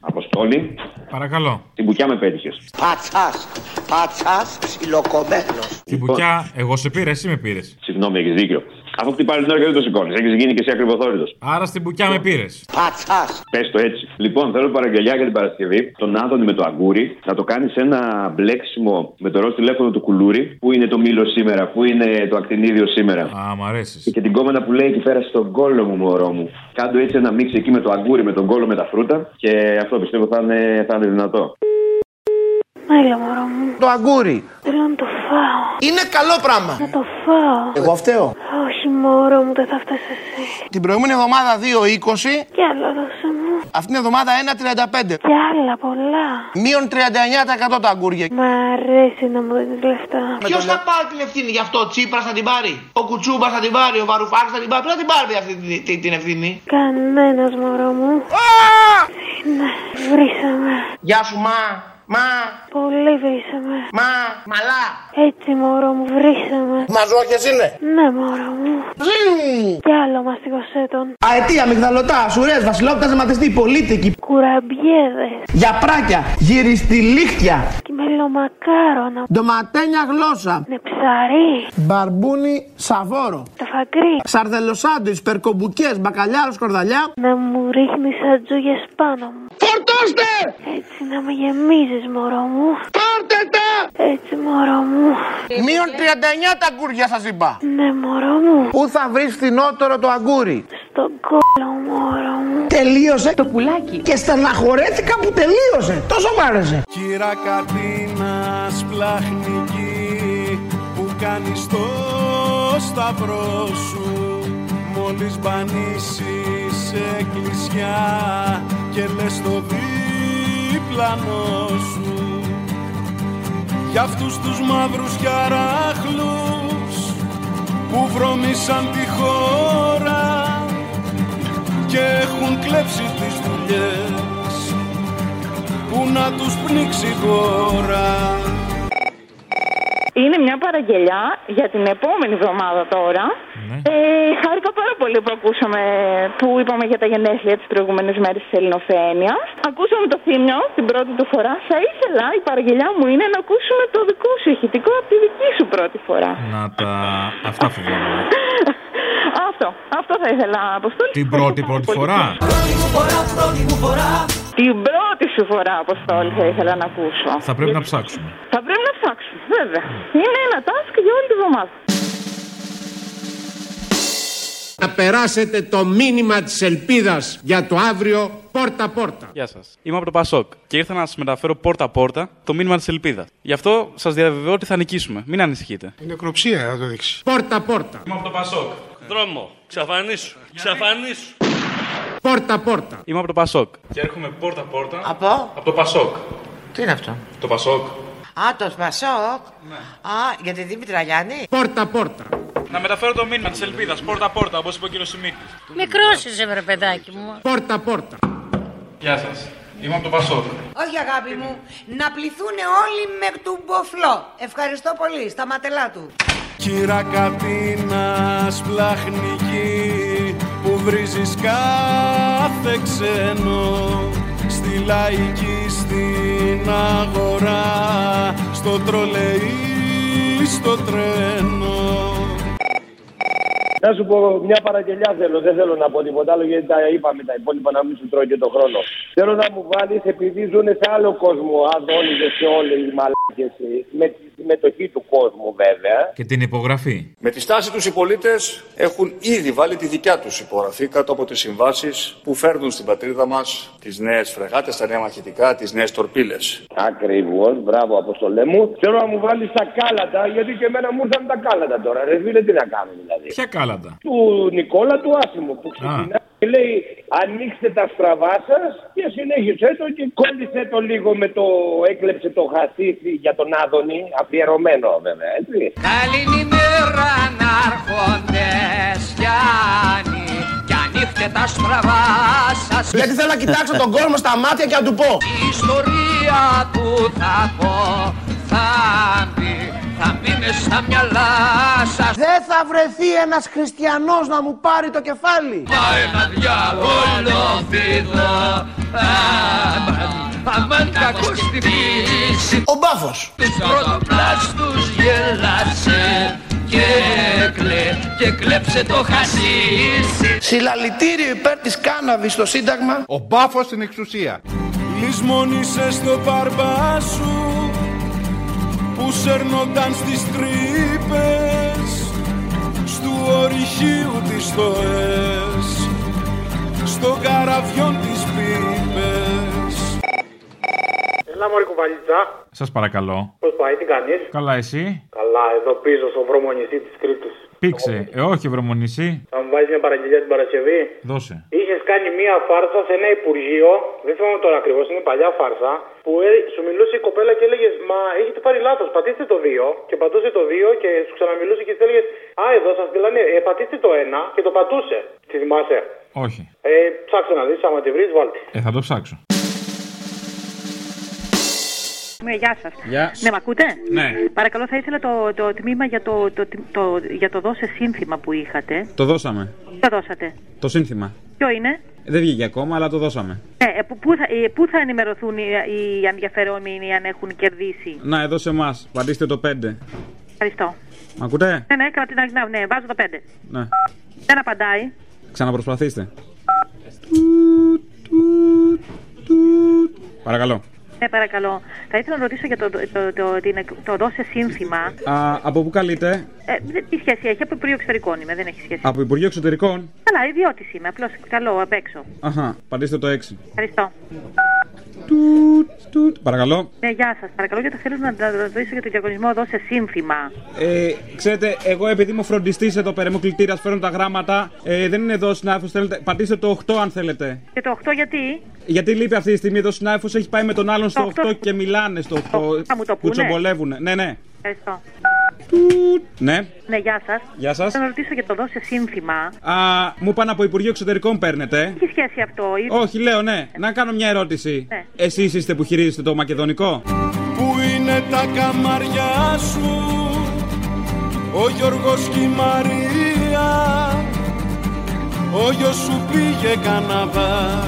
Αποστόλη, Παρακαλώ. την μπουκιά με πέτυχες. Πατσάς, πατσάς ψιλοκομμένος. Την μπουκιά, εγώ σε πήρα, εσύ με πήρες. Συγγνώμη, έχεις δίκιο. Αφού χτυπάει την ώρα και δεν το σηκώνεις. Έχεις γίνει και εσύ ακριβοθόρητο. Άρα στην πουκιά με πήρες. Πατσάς! Πες το έτσι. Λοιπόν, θέλω παραγγελιά για την Παρασκευή. Τον Άδωνη με το αγκούρι. Να το κάνεις ένα μπλέξιμο με το ροζ τηλέφωνο του κουλούρι. Πού είναι το μήλο σήμερα, πού είναι το ακτινίδιο σήμερα. Α, μ' αρέσεις. Και την κόμματα που λέει εκεί πέρα στον κόλλο μου, μωρό μου. Κάντο έτσι ένα μίξ εκεί με το αγκούρι, με τον κόλλο με τα φρούτα. Και αυτό πιστεύω θα είναι, θα είναι δυνατό. Έλα, μωρό μου. Το αγκούρι. Θέλω να το φάω. Είναι καλό πράγμα. Να το φάω. Εγώ φταίω. Όχι, μωρό μου, δεν θα φτάσει εσύ. Την προηγούμενη εβδομάδα 2,20. Κι άλλα δώσε μου. Αυτήν την εβδομάδα 1,35. Κι άλλα πολλά. Μείον 39% τα αγκούρια. Μ' αρέσει να μου δίνεις λεφτά. Ποιος θα πάρει την ευθύνη γι' αυτό, ο Τσίπρας θα την πάρει; Ο Κουτσούμπας θα την πάρει, ο Βαρουφάκης θα την πάρει; Ποιος θα την πάρει αυτή την, την, την ευθύνη; Κανένας, μωρό μου. Ναι, βρήσαμε. Γεια σου, μα. Μα. Πολύ βρήσαμε. Μα. Μαλά. Έτσι, μωρό μου, βρήσαμε. Μαζόχες είναι. Ναι, μωρό μου. Κι άλλο μαστιγωσέ τον. Αετία, μυγδαλωτά, σουρές, βασιλόπτα, ζεματιστή, πολίτικη. Κουραμπιέδες. Γιαπράκια, γυριστιλίχτια. Και μελομακάρονα. Ντοματένια γλώσσα. Ναι, ψαρί. Μπαρμπούνι σαβόρο. Το φαγκρί. Σαρδελοσάντουιτς, περκομπουκές, μπακαλιάρος, σκορδαλιά. Να μου ρίχνεις ατζούγες πάνω μου. Φορτώστε! Έτσι να με γεμίζεις, μωρό μου. Πάρτε τα! Έτσι, μωρό μου. Μείον 39 τα αγκούρια σας είπα. Ναι, μωρό μου. Πού θα βρεις φθηνότερο το αγκούρι; Στον κόλλο, μωρό μου. Τελείωσε το πουλάκι. Και στεναχωρέθηκα που τελείωσε. Τόσο μ' άρεσε. Κύρα Κατίνα σπλαχνική που κάνει το σταυρό σου. Μόλις μπανίσεις εκκλησιά και λες το διπλανό σου. Για αυτούς τους μαύρους χαράχλους που βρωμήσαν τη χώρα και έχουν κλέψει τις δουλειές που να τους πνίξει η χώρα. Είναι μια παραγγελιά για την επόμενη εβδομάδα τώρα. Ε, χάρηκα πάρα πολύ που ακούσαμε, που είπαμε για τα γενέθλια τις προηγούμενες μέρες της Ελληνοφένειας. Ακούσαμε το θύμιο την πρώτη του φορά. Θα ήθελα, η παραγγελιά μου είναι να ακούσουμε το δικό σου ηχητικό από τη δική σου πρώτη φορά. Να τα. Αυτά φοβάμαι. αυτό, αυτό θα ήθελα, Αποστόλη. Την πρώτη πρώτη φορά; Την πρώτη σου φορά, Αποστόλη, θα ήθελα να ακούσω. Θα πρέπει να ψάξουμε. Θα πρέπει να ψάξουμε, βέβαια. Είναι ένα task για όλη τη βδομάδα. Να περάσετε το μήνυμα της ελπίδας για το αύριο πόρτα-πόρτα. Γεια σας. Είμαι από το Πασόκ και ήρθα να σας μεταφέρω πόρτα-πόρτα το μήνυμα της ελπίδας. Γι' αυτό σας διαβεβαιώ ότι θα νικήσουμε. Μην ανησυχείτε. Είναι κροψία να το δείξει. Πόρτα-πόρτα. Είμαι από το Πασόκ. Δρόμο, ξαφανίσου, ξαφανίσου. Πόρτα-πόρτα. Είμαι από το Πασόκ. Και έρχομαι πόρτα-πόρτα. Από; Από το Πασόκ. Τι είναι αυτό; Το Πασόκ. Α, το Πασόκ. Α, για τη Δήμητρα Γιάννη. Πόρτα-πόρτα. Να μεταφέρω το μήνυμα της ελπίδας πόρτα-πόρτα, όπως είπε ο κύριος Σιμίτης. Μικρό είσαι, βρε παιδάκι μου. Πόρτα-πόρτα. Γεια σας. Είμαι από το Πασόκ. Όχι αγάπη μου, να πληθούν όλοι με του μποφλό. Ευχαριστώ πολύ, στα ματελά του. Κύρα Κατίνας σπλαχνική που βρίζεις κάθε ξένο στη λαϊκή στην αγορά στο τρολεϊ στο τρένο Να σου πω μια παραγγελιά θέλω, δεν θέλω να πω τίποτα άλλο γιατί τα είπαμε τα υπόλοιπα να μην σου τρώει και το χρόνο. Θέλω να μου βάλεις επειδή ζουν σε άλλο κόσμο, αδόνιδες και όλοι οι μαλάκες, με τη συμμετοχή του κόσμου βέβαια. Και την υπογραφή. Με τη στάση τους οι πολίτες έχουν ήδη βάλει τη δικιά τους υπογραφή κάτω από τις συμβάσεις που φέρνουν στην πατρίδα μας τις νέες φρεγάτες, τα νέα μαχητικά, τις νέες τορπίλες. Ακριβώς, μπράβο αποστολέ μου. Θέλω να μου βάλεις τα κάλατα, γιατί και εμένα μου ήρθαν τα κάλατα τώρα. Ρε φίλε, τι να κάνω δηλαδή. Ποια κάλατα; Του Νικόλα του Άσιμου που ξεκινάει και λέει ανοίξτε τα στραβά σας και συνέχισε το και κόλλησε το λίγο με το έκλεψε το χασίφι για τον Άδωνη, αφιερωμένο βέβαια, έτσι. Καληνημέρα ανάρχοντες Γιάννη Κι ανοίχτε τα στραβά σας Γιατί θέλω να κοιτάξω τον κόσμο στα μάτια και να του πω. Η ιστορία που θα πω θα μπει Θα μπει μες στα μυαλά σας Δεν θα βρεθεί ένας χριστιανός να μου πάρει το κεφάλι. Μα ένα διάβολο φίδο Αμάν, αμάν κακό στη φύση Ο μπάφος. Τους πρωτοπλάστους γέλασε και κλε και κλέψε το χασίσι. Συλλαλητήριο υπέρ της κάναβης στο Σύνταγμα. Ο μπάφος στην εξουσία. Λυσμόνισε στο μπαρμπά σου που σέρνονταν στις τρύπες στου ορυχείου τις στοές στο καραβιόν τις πίπες Έλα μωρή κουβαλίτσα. Σας παρακαλώ. Πώς πάει, τι κάνεις; Καλά, εσύ; Καλά, εδώ πίσω στο βρώμο νησί της Κρήτης. Πήξε. Ε, όχι, βρωμονισή. Θα μου βάζεις μια παραγγελία την Παρασκευή. Δώσε. Είχες κάνει μία φάρσα σε ένα υπουργείο, δεν θυμάμαι τώρα ακριβώς, είναι παλιά φάρσα, που ε- σου μιλούσε η κοπέλα και έλεγες Μα έχετε πάρει λάθος, πατήστε το 2 και πατούσε το 2 και σου ξαναμιλούσε και της έλεγες Α, εδώ σας μιλάνε, ε, πατήστε το 1 και το πατούσε. Τη θυμάσαι; Όχι. Ε, ψάξε να δεις, άμα τη βρεις, βάλτε. Ε, θα το ψάξω. Ναι, γεια σας. Γεια. Ναι, με ακούτε; Ναι. Παρακαλώ, θα ήθελα το, το τμήμα για το, το, το, για το δώσε σύνθημα που είχατε. Το δώσαμε. Το δώσατε. Το σύνθημα. Ποιο είναι; Δεν βγήκε ακόμα, αλλά το δώσαμε. Ε, ε, πού- πού, θα, ε, πού θα ενημερωθούν οι, οι ενδιαφερόμενοι αν έχουν κερδίσει; Να, εδώ σε εμάς. Πατήστε το 5. Ευχαριστώ. Μ' ακούτε; Ναι, ναι, κρατήνα, ναι, ναι, βάζω το 5. Ναι. Δεν απαντάει. Ξαναπροσπαθήστε. Παρακαλώ. Ναι, παρακαλώ. Θα ήθελα να ρωτήσω για το, το, το, το, την εκ- το δώσε σύνθημα. Α, από πού καλείτε; Ε, δεν- τι σχέση έχει, από Υπουργείο Εξωτερικών είμαι, δεν έχει σχέση. Από Υπουργείο Εξωτερικών; Καλά, ιδιώτης είμαι, απλώς καλό απ' έξω. Αχα, πατήστε το 6. Ευχαριστώ. Παρακαλώ. Ναι, γεια σας. Παρακαλώ, γιατί θέλω να να ρωτήσω για τον διαγωνισμό δώσε σύνθημα. Ε, ξέρετε, εγώ επειδή είμαι φροντιστής εδώ πέρα, είμαι κλητήρας, φέρνω τα γράμματα. Ε, δεν είναι εδώ συνάδελφος, θέλετε. Πατήστε το 8 αν θέλετε. Και το 8 γιατί; Γιατί λείπει αυτή τη στιγμή εδώ συνάδελφος, έχει πάει με τον άλλον στο Το 8 και μιλάνε στο 8. Θα μου το Που πούνε. τσομπολεύουν. Ναι, ναι. Ευχαριστώ. Ναι. Ναι, γεια σας. Γεια σας. Θέλω να ρωτήσω για το δώσε σύνθημα. Α, μου είπαν από Υπουργείο Εξωτερικών παίρνετε. Τι σχέση αυτό, ή... Όχι, λέω ναι. Να κάνω μια ερώτηση. Ναι. Εσείς είστε που χειρίζεστε το μακεδονικό; Πού είναι τα καμαριά σου Ο Γιώργος και η Μαρία; Ο γιος σου πήγε Καναδά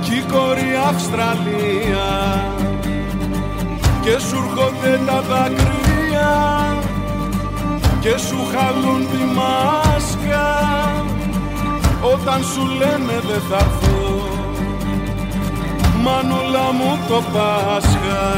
Κι η κόρη Αυστραλία Και σου έρχονται τα δάκρυα Και σου χαλούν τη μάσκα Όταν σου λένε δεν θα έρθω Μανούλα μου το Πάσχα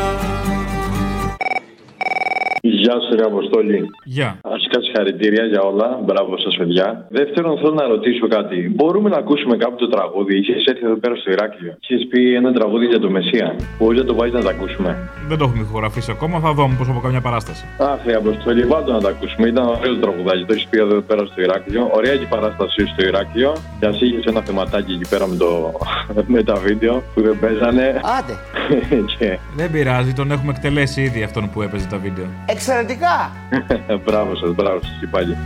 Γεια σου, ρε Αποστόλη. Γεια. Αρχικά συγχαρητήρια για όλα. Μπράβο σας, παιδιά. Δεύτερον, θέλω να ρωτήσω κάτι. Μπορούμε να ακούσουμε κάποιο το τραγούδι; Είχες έρθει εδώ πέρα στο Ηράκλειο. Είχες πει ένα τραγούδι για το Μεσία. Μπορεί να το βάζει να το ακούσουμε. Δεν το έχουμε ηχογραφήσει ακόμα, θα δω πώς από καμιά παράσταση. Αχ, ρε Αποστόλη, βάλτε να το ακούσουμε. Ήταν ωραίο το τραγουδάκι. Το έχεις πει εδώ πέρα στο Ηράκλειο. Ωραία και η παράσταση στο Ηράκλειο. Και α είχε ένα θεματάκι εκεί πέρα με, το... με τα βίντεο που δεν παίζανε. Άντε. και... Δεν πειράζει, τον έχουμε εκτελέσει ήδη αυτόν που έπαιζε τα βίντεο. Εξαιρετικά. μπράβο σας, μπράβο σα και πάλι.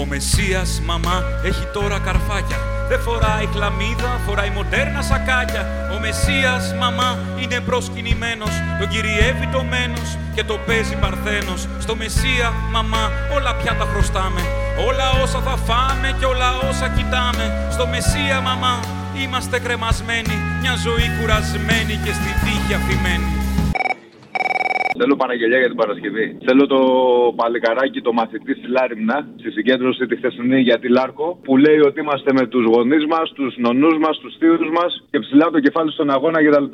Ο Μεσσίας μαμά έχει τώρα καρφάκια. Δεν φοράει χλαμίδα, φοράει μοντέρνα σακάκια. Ο Μεσσίας μαμά είναι προσκυνημένος. Τον κυριεύει το μένος και το παίζει παρθένος. Στο Μεσσία μαμά όλα πια τα χρωστάμε. Όλα όσα θα φάμε και όλα όσα κοιτάμε. Στο Μεσσία μαμά είμαστε κρεμασμένοι. Μια ζωή κουρασμένη και στη τύχη αφημένη Θέλω Παναγγελιά για την Παρασκευή. Θέλω το παλικαράκι, το μαθητή στη Λάριμνα, στη συγκέντρωση τη χθεσινή για τη Λάρκο, που λέει ότι είμαστε με τους γονείς μας, τους νονούς μας, τους θείους μας και ψηλά το κεφάλι στον αγώνα κτλ.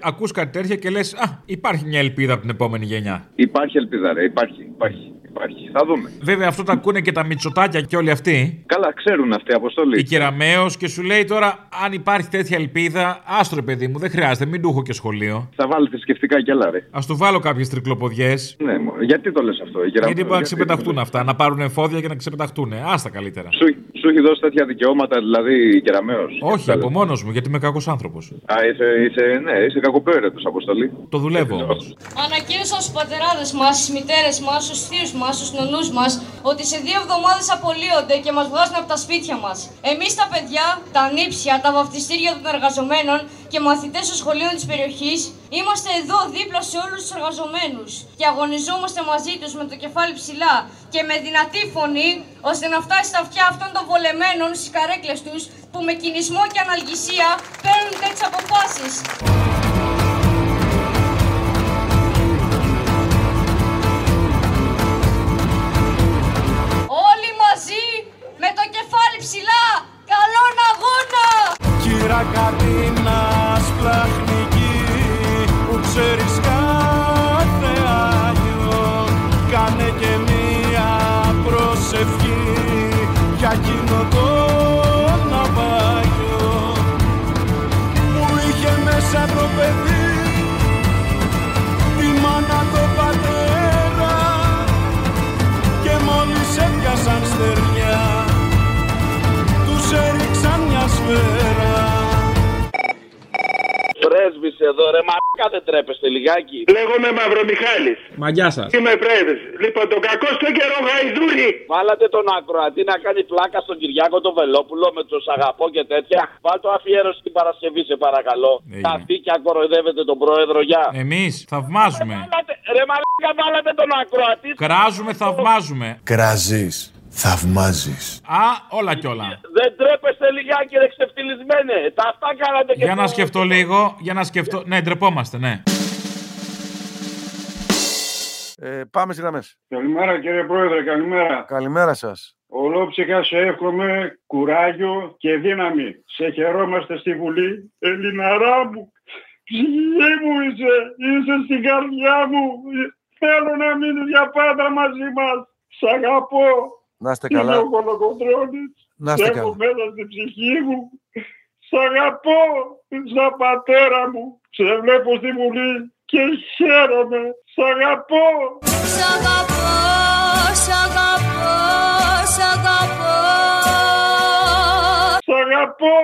Ακούς κάτι τέτοια και λες Α, υπάρχει μια ελπίδα από την επόμενη γενιά. Υπάρχει ελπίδα, ρε. Υπάρχει, υπάρχει. Υπάρχει. Θα δούμε. Βέβαια αυτό τα ακούνε και τα μυτσοτάκια και όλοι αυτοί. Καλά, ξέρουν αυτοί οι αποστολή. Η Κεραμαίο και σου λέει τώρα, αν υπάρχει τέτοια ελπίδα, άστρο παιδί μου, δεν χρειάζεται, μην του έχω και σχολείο. Θα βάλει θρησκευτικά κι άλλα, ρε. Α του βάλω κάποιες τρικλοποδιές. Ναι, μωρέ. γιατί το λες αυτό, η Κεραμαίο, Γιατί μπορεί να γιατί- ξεπεταχτούν αυτά, να πάρουν εφόδια και να ξεπεταχτούν. Άστα καλύτερα. Σου, σου έχει δώσει τέτοια δικαιώματα, δηλαδή η Κεραμαίο. Όχι, από μόνος μου, γιατί είμαι κακός άνθρωπος. Α, είσαι, είσαι, ναι, είσαι κακοπέρετο αποστολή. Το δουλεύω όμως. Ανακοίνωσαν στου πατεράδες μας, στις μητέρες μας, στους θείους μας, στους νονούς μας ότι σε δύο εβδομάδες απολύονται και μας βγάζουν από τα σπίτια μας. Εμείς τα παιδιά, τα νύψια, τα βαφτιστήρια των εργαζομένων και μαθητές των σχολείων της περιοχής Είμαστε εδώ δίπλα σε όλους τους εργαζομένους και αγωνιζόμαστε μαζί τους με το κεφάλι ψηλά και με δυνατή φωνή, ώστε να φτάσει στα αυτιά αυτών των βολεμένων στις καρέκλες τους που με κινησμό και αναλγησία παίρνουν τέτοιες αποφάσεις. Όλοι μαζί με το κεφάλι ψηλά, καλό αγώνα! Κύρα Κατίνα, σπλαχνική ξέρεις κάθε Άγιο. Κάνε και μία μαλάκα δεν τρέπεστε λιγάκι. Λέγομαι Μαυρομιχάλης. Μαγιά σας. Είμαι πρέσβης. Λοιπόν, τον κακό στο καιρό γαϊδούρι. Βάλατε τον ακροατή να κάνει πλάκα στον Κυριάκο τον Βελόπουλο με του αγαπώ και τέτοια. Βάλ το αφιέρωση την Παρασκευή, σε παρακαλώ. Καθήκια κοροϊδεύετε τον πρόεδρο, γεια. Εμείς θαυμάζουμε. Ρε μαλάκα, βάλατε τον ακροατή. Κράζουμε, θαυμάζουμε. Κραζείς. Θαυμάζεις. Α, όλα κι όλα. Δεν τρέπεστε λιγάκι, ρε ξεφτυλισμένε. Τα αυτά κάνατε και Για να το- σκεφτώ λίγο, για να σκεφτώ. Ναι, ντρεπόμαστε, ναι. Ε, πάμε στις γραμμές. Καλημέρα κύριε Πρόεδρε, καλημέρα. Καλημέρα σας. Ολόψυχα σε εύχομαι κουράγιο και δύναμη. Σε χαιρόμαστε στη Βουλή. Ελληναρά μου, ψυχή μου είσαι, είσαι στην καρδιά μου. Θέλω να μείνεις για πάντα μαζί μας. Σ' αγαπώ. Να είστε Είμαι καλά. ο Κολοκοντρώνης. Να είστε Σ' έχω καλά. μέσα στην ψυχή μου. Σ' αγαπώ σαν πατέρα μου. Σε βλέπω στη Βουλή και χαίρομαι. Σ' αγαπώ. Σ' αγαπώ, σ' αγαπώ, σ' αγαπώ Σ' αγαπώ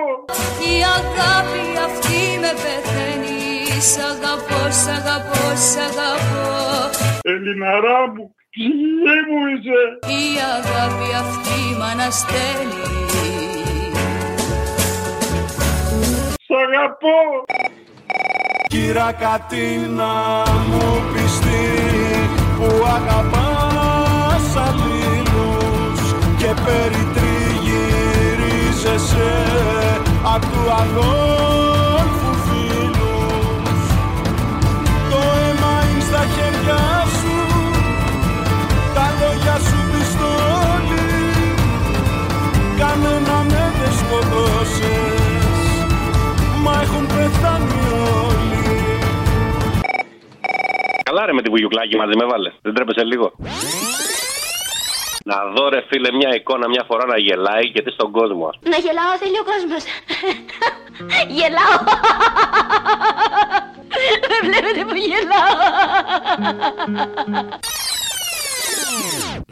Η αγάπη αυτή με πεθαίνει Σ' αγαπώ, σ' αγαπώ, σ' αγαπώ Ελληναρά μου, ψυχή μου είσαι. Η αγάπη αυτή μ' αναστέλει Σ' αγαπώ. Κύρα Κατίνα μου πιστή που αγαπάς αλλήλους και περιτριγυρίζεσαι απ' του αδόλφου κανένα με δεν σκοτώσες μα έχουν πεθάνει όλοι Καλά ρε με τη βουγιουκλάκη μαζί με βάλες. Δεν τρέπεσαι λίγο. Να δω ρε φίλε μια εικόνα μια φορά να γελάει γιατί στον κόσμο ας. Να γελάω θέλει ο κόσμος. Γελάω. Με βλέπετε που γελάω.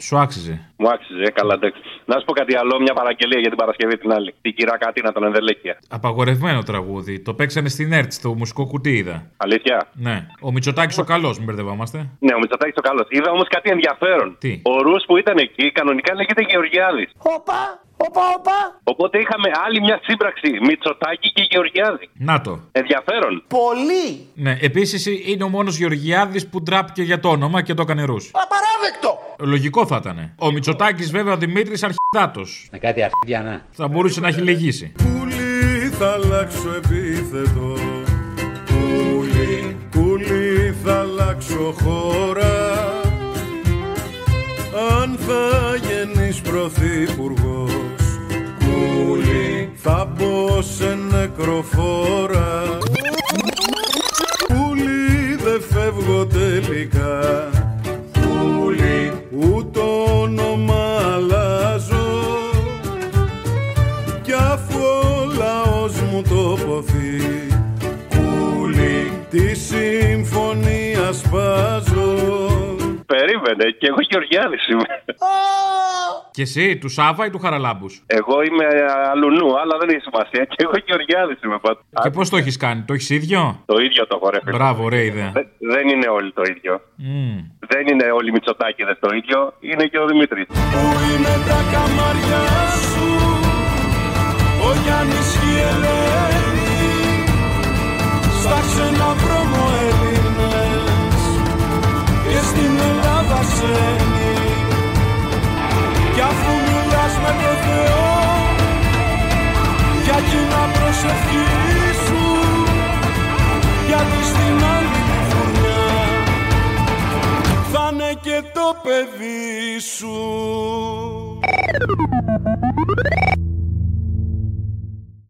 Σου άξιζε. Μου άξιζε, ε, καλά εντάξει. Να σου πω κάτι άλλο, μια παραγγελία για την Παρασκευή την άλλη. Την κυρά Κατίνα τον Ενδελέκια. Απαγορευμένο τραγούδι. Το παίξανε στην ΕΡΤ, στο μουσικό κουτί είδα. Αλήθεια; Ναι. Ο Μητσοτάκης ο καλός, μην μπερδευόμαστε. Ναι, ο Μητσοτάκης το καλός. Είδα όμως κάτι ενδιαφέρον. Τι; Ο Ρου που ήταν εκεί κανονικά λέγεται Γεωργιάδης. Όπα, όπα, όπα. Οπότε είχαμε άλλη μια σύμπραξη Μητσοτάκη και Γεωργιάδη. Να το. Ενδιαφέρον. Πολύ. Ναι, επίσης είναι ο μόνος Γεωργιάδης που ντράπηκε για το όνομα και το έκανε ρου. Απαράδεκτο. Λογικό θα ήταν. Ο Μητσοτάκης, βέβαια, ο Δημήτρης αρχιδάτος. Με κάτι αρχίδια, να. Θα μπορούσε να έχει λυγίσει. Πουλί θα αλλάξω επίθετο Πουλί, πουλί θα αλλάξω χώρα Αν θα γεννείς πρωθυπουργός Πουλί, θα μπω σε νεκροφόρα Πουλί δεν φεύγω τελικά συμφωνία σπάζω Περίμενε, και εγώ Γεωργιάδης είμαι. Και εσύ, του Σάβα ή του Χαραλάμπους; Εγώ είμαι αλουνού, αλλά δεν έχει σημασία. Και εγώ Γεωργιάδης είμαι πάντως. Και πώς το έχεις κάνει, το έχεις ίδιο; Το ίδιο το έχω ρε φίλε. Μπράβο, ωραία ιδέα. Δεν, δεν είναι όλοι το ίδιο. Μμμ. Δεν είναι όλοι οι Μητσοτάκηδες το ίδιο. Είναι και ο Δημήτρης. Πού είναι τα καμάρια σου Ο Γιάννης και η Ελένη Στα ξένα βρώμο Έλληνες Και στην Ελλάδα σένει Κι αφού μιλάς με το Θεό Για κοινά προσευχή σου Γιατί στην άλλη τη φουρνιά Θα είναι και το παιδί σου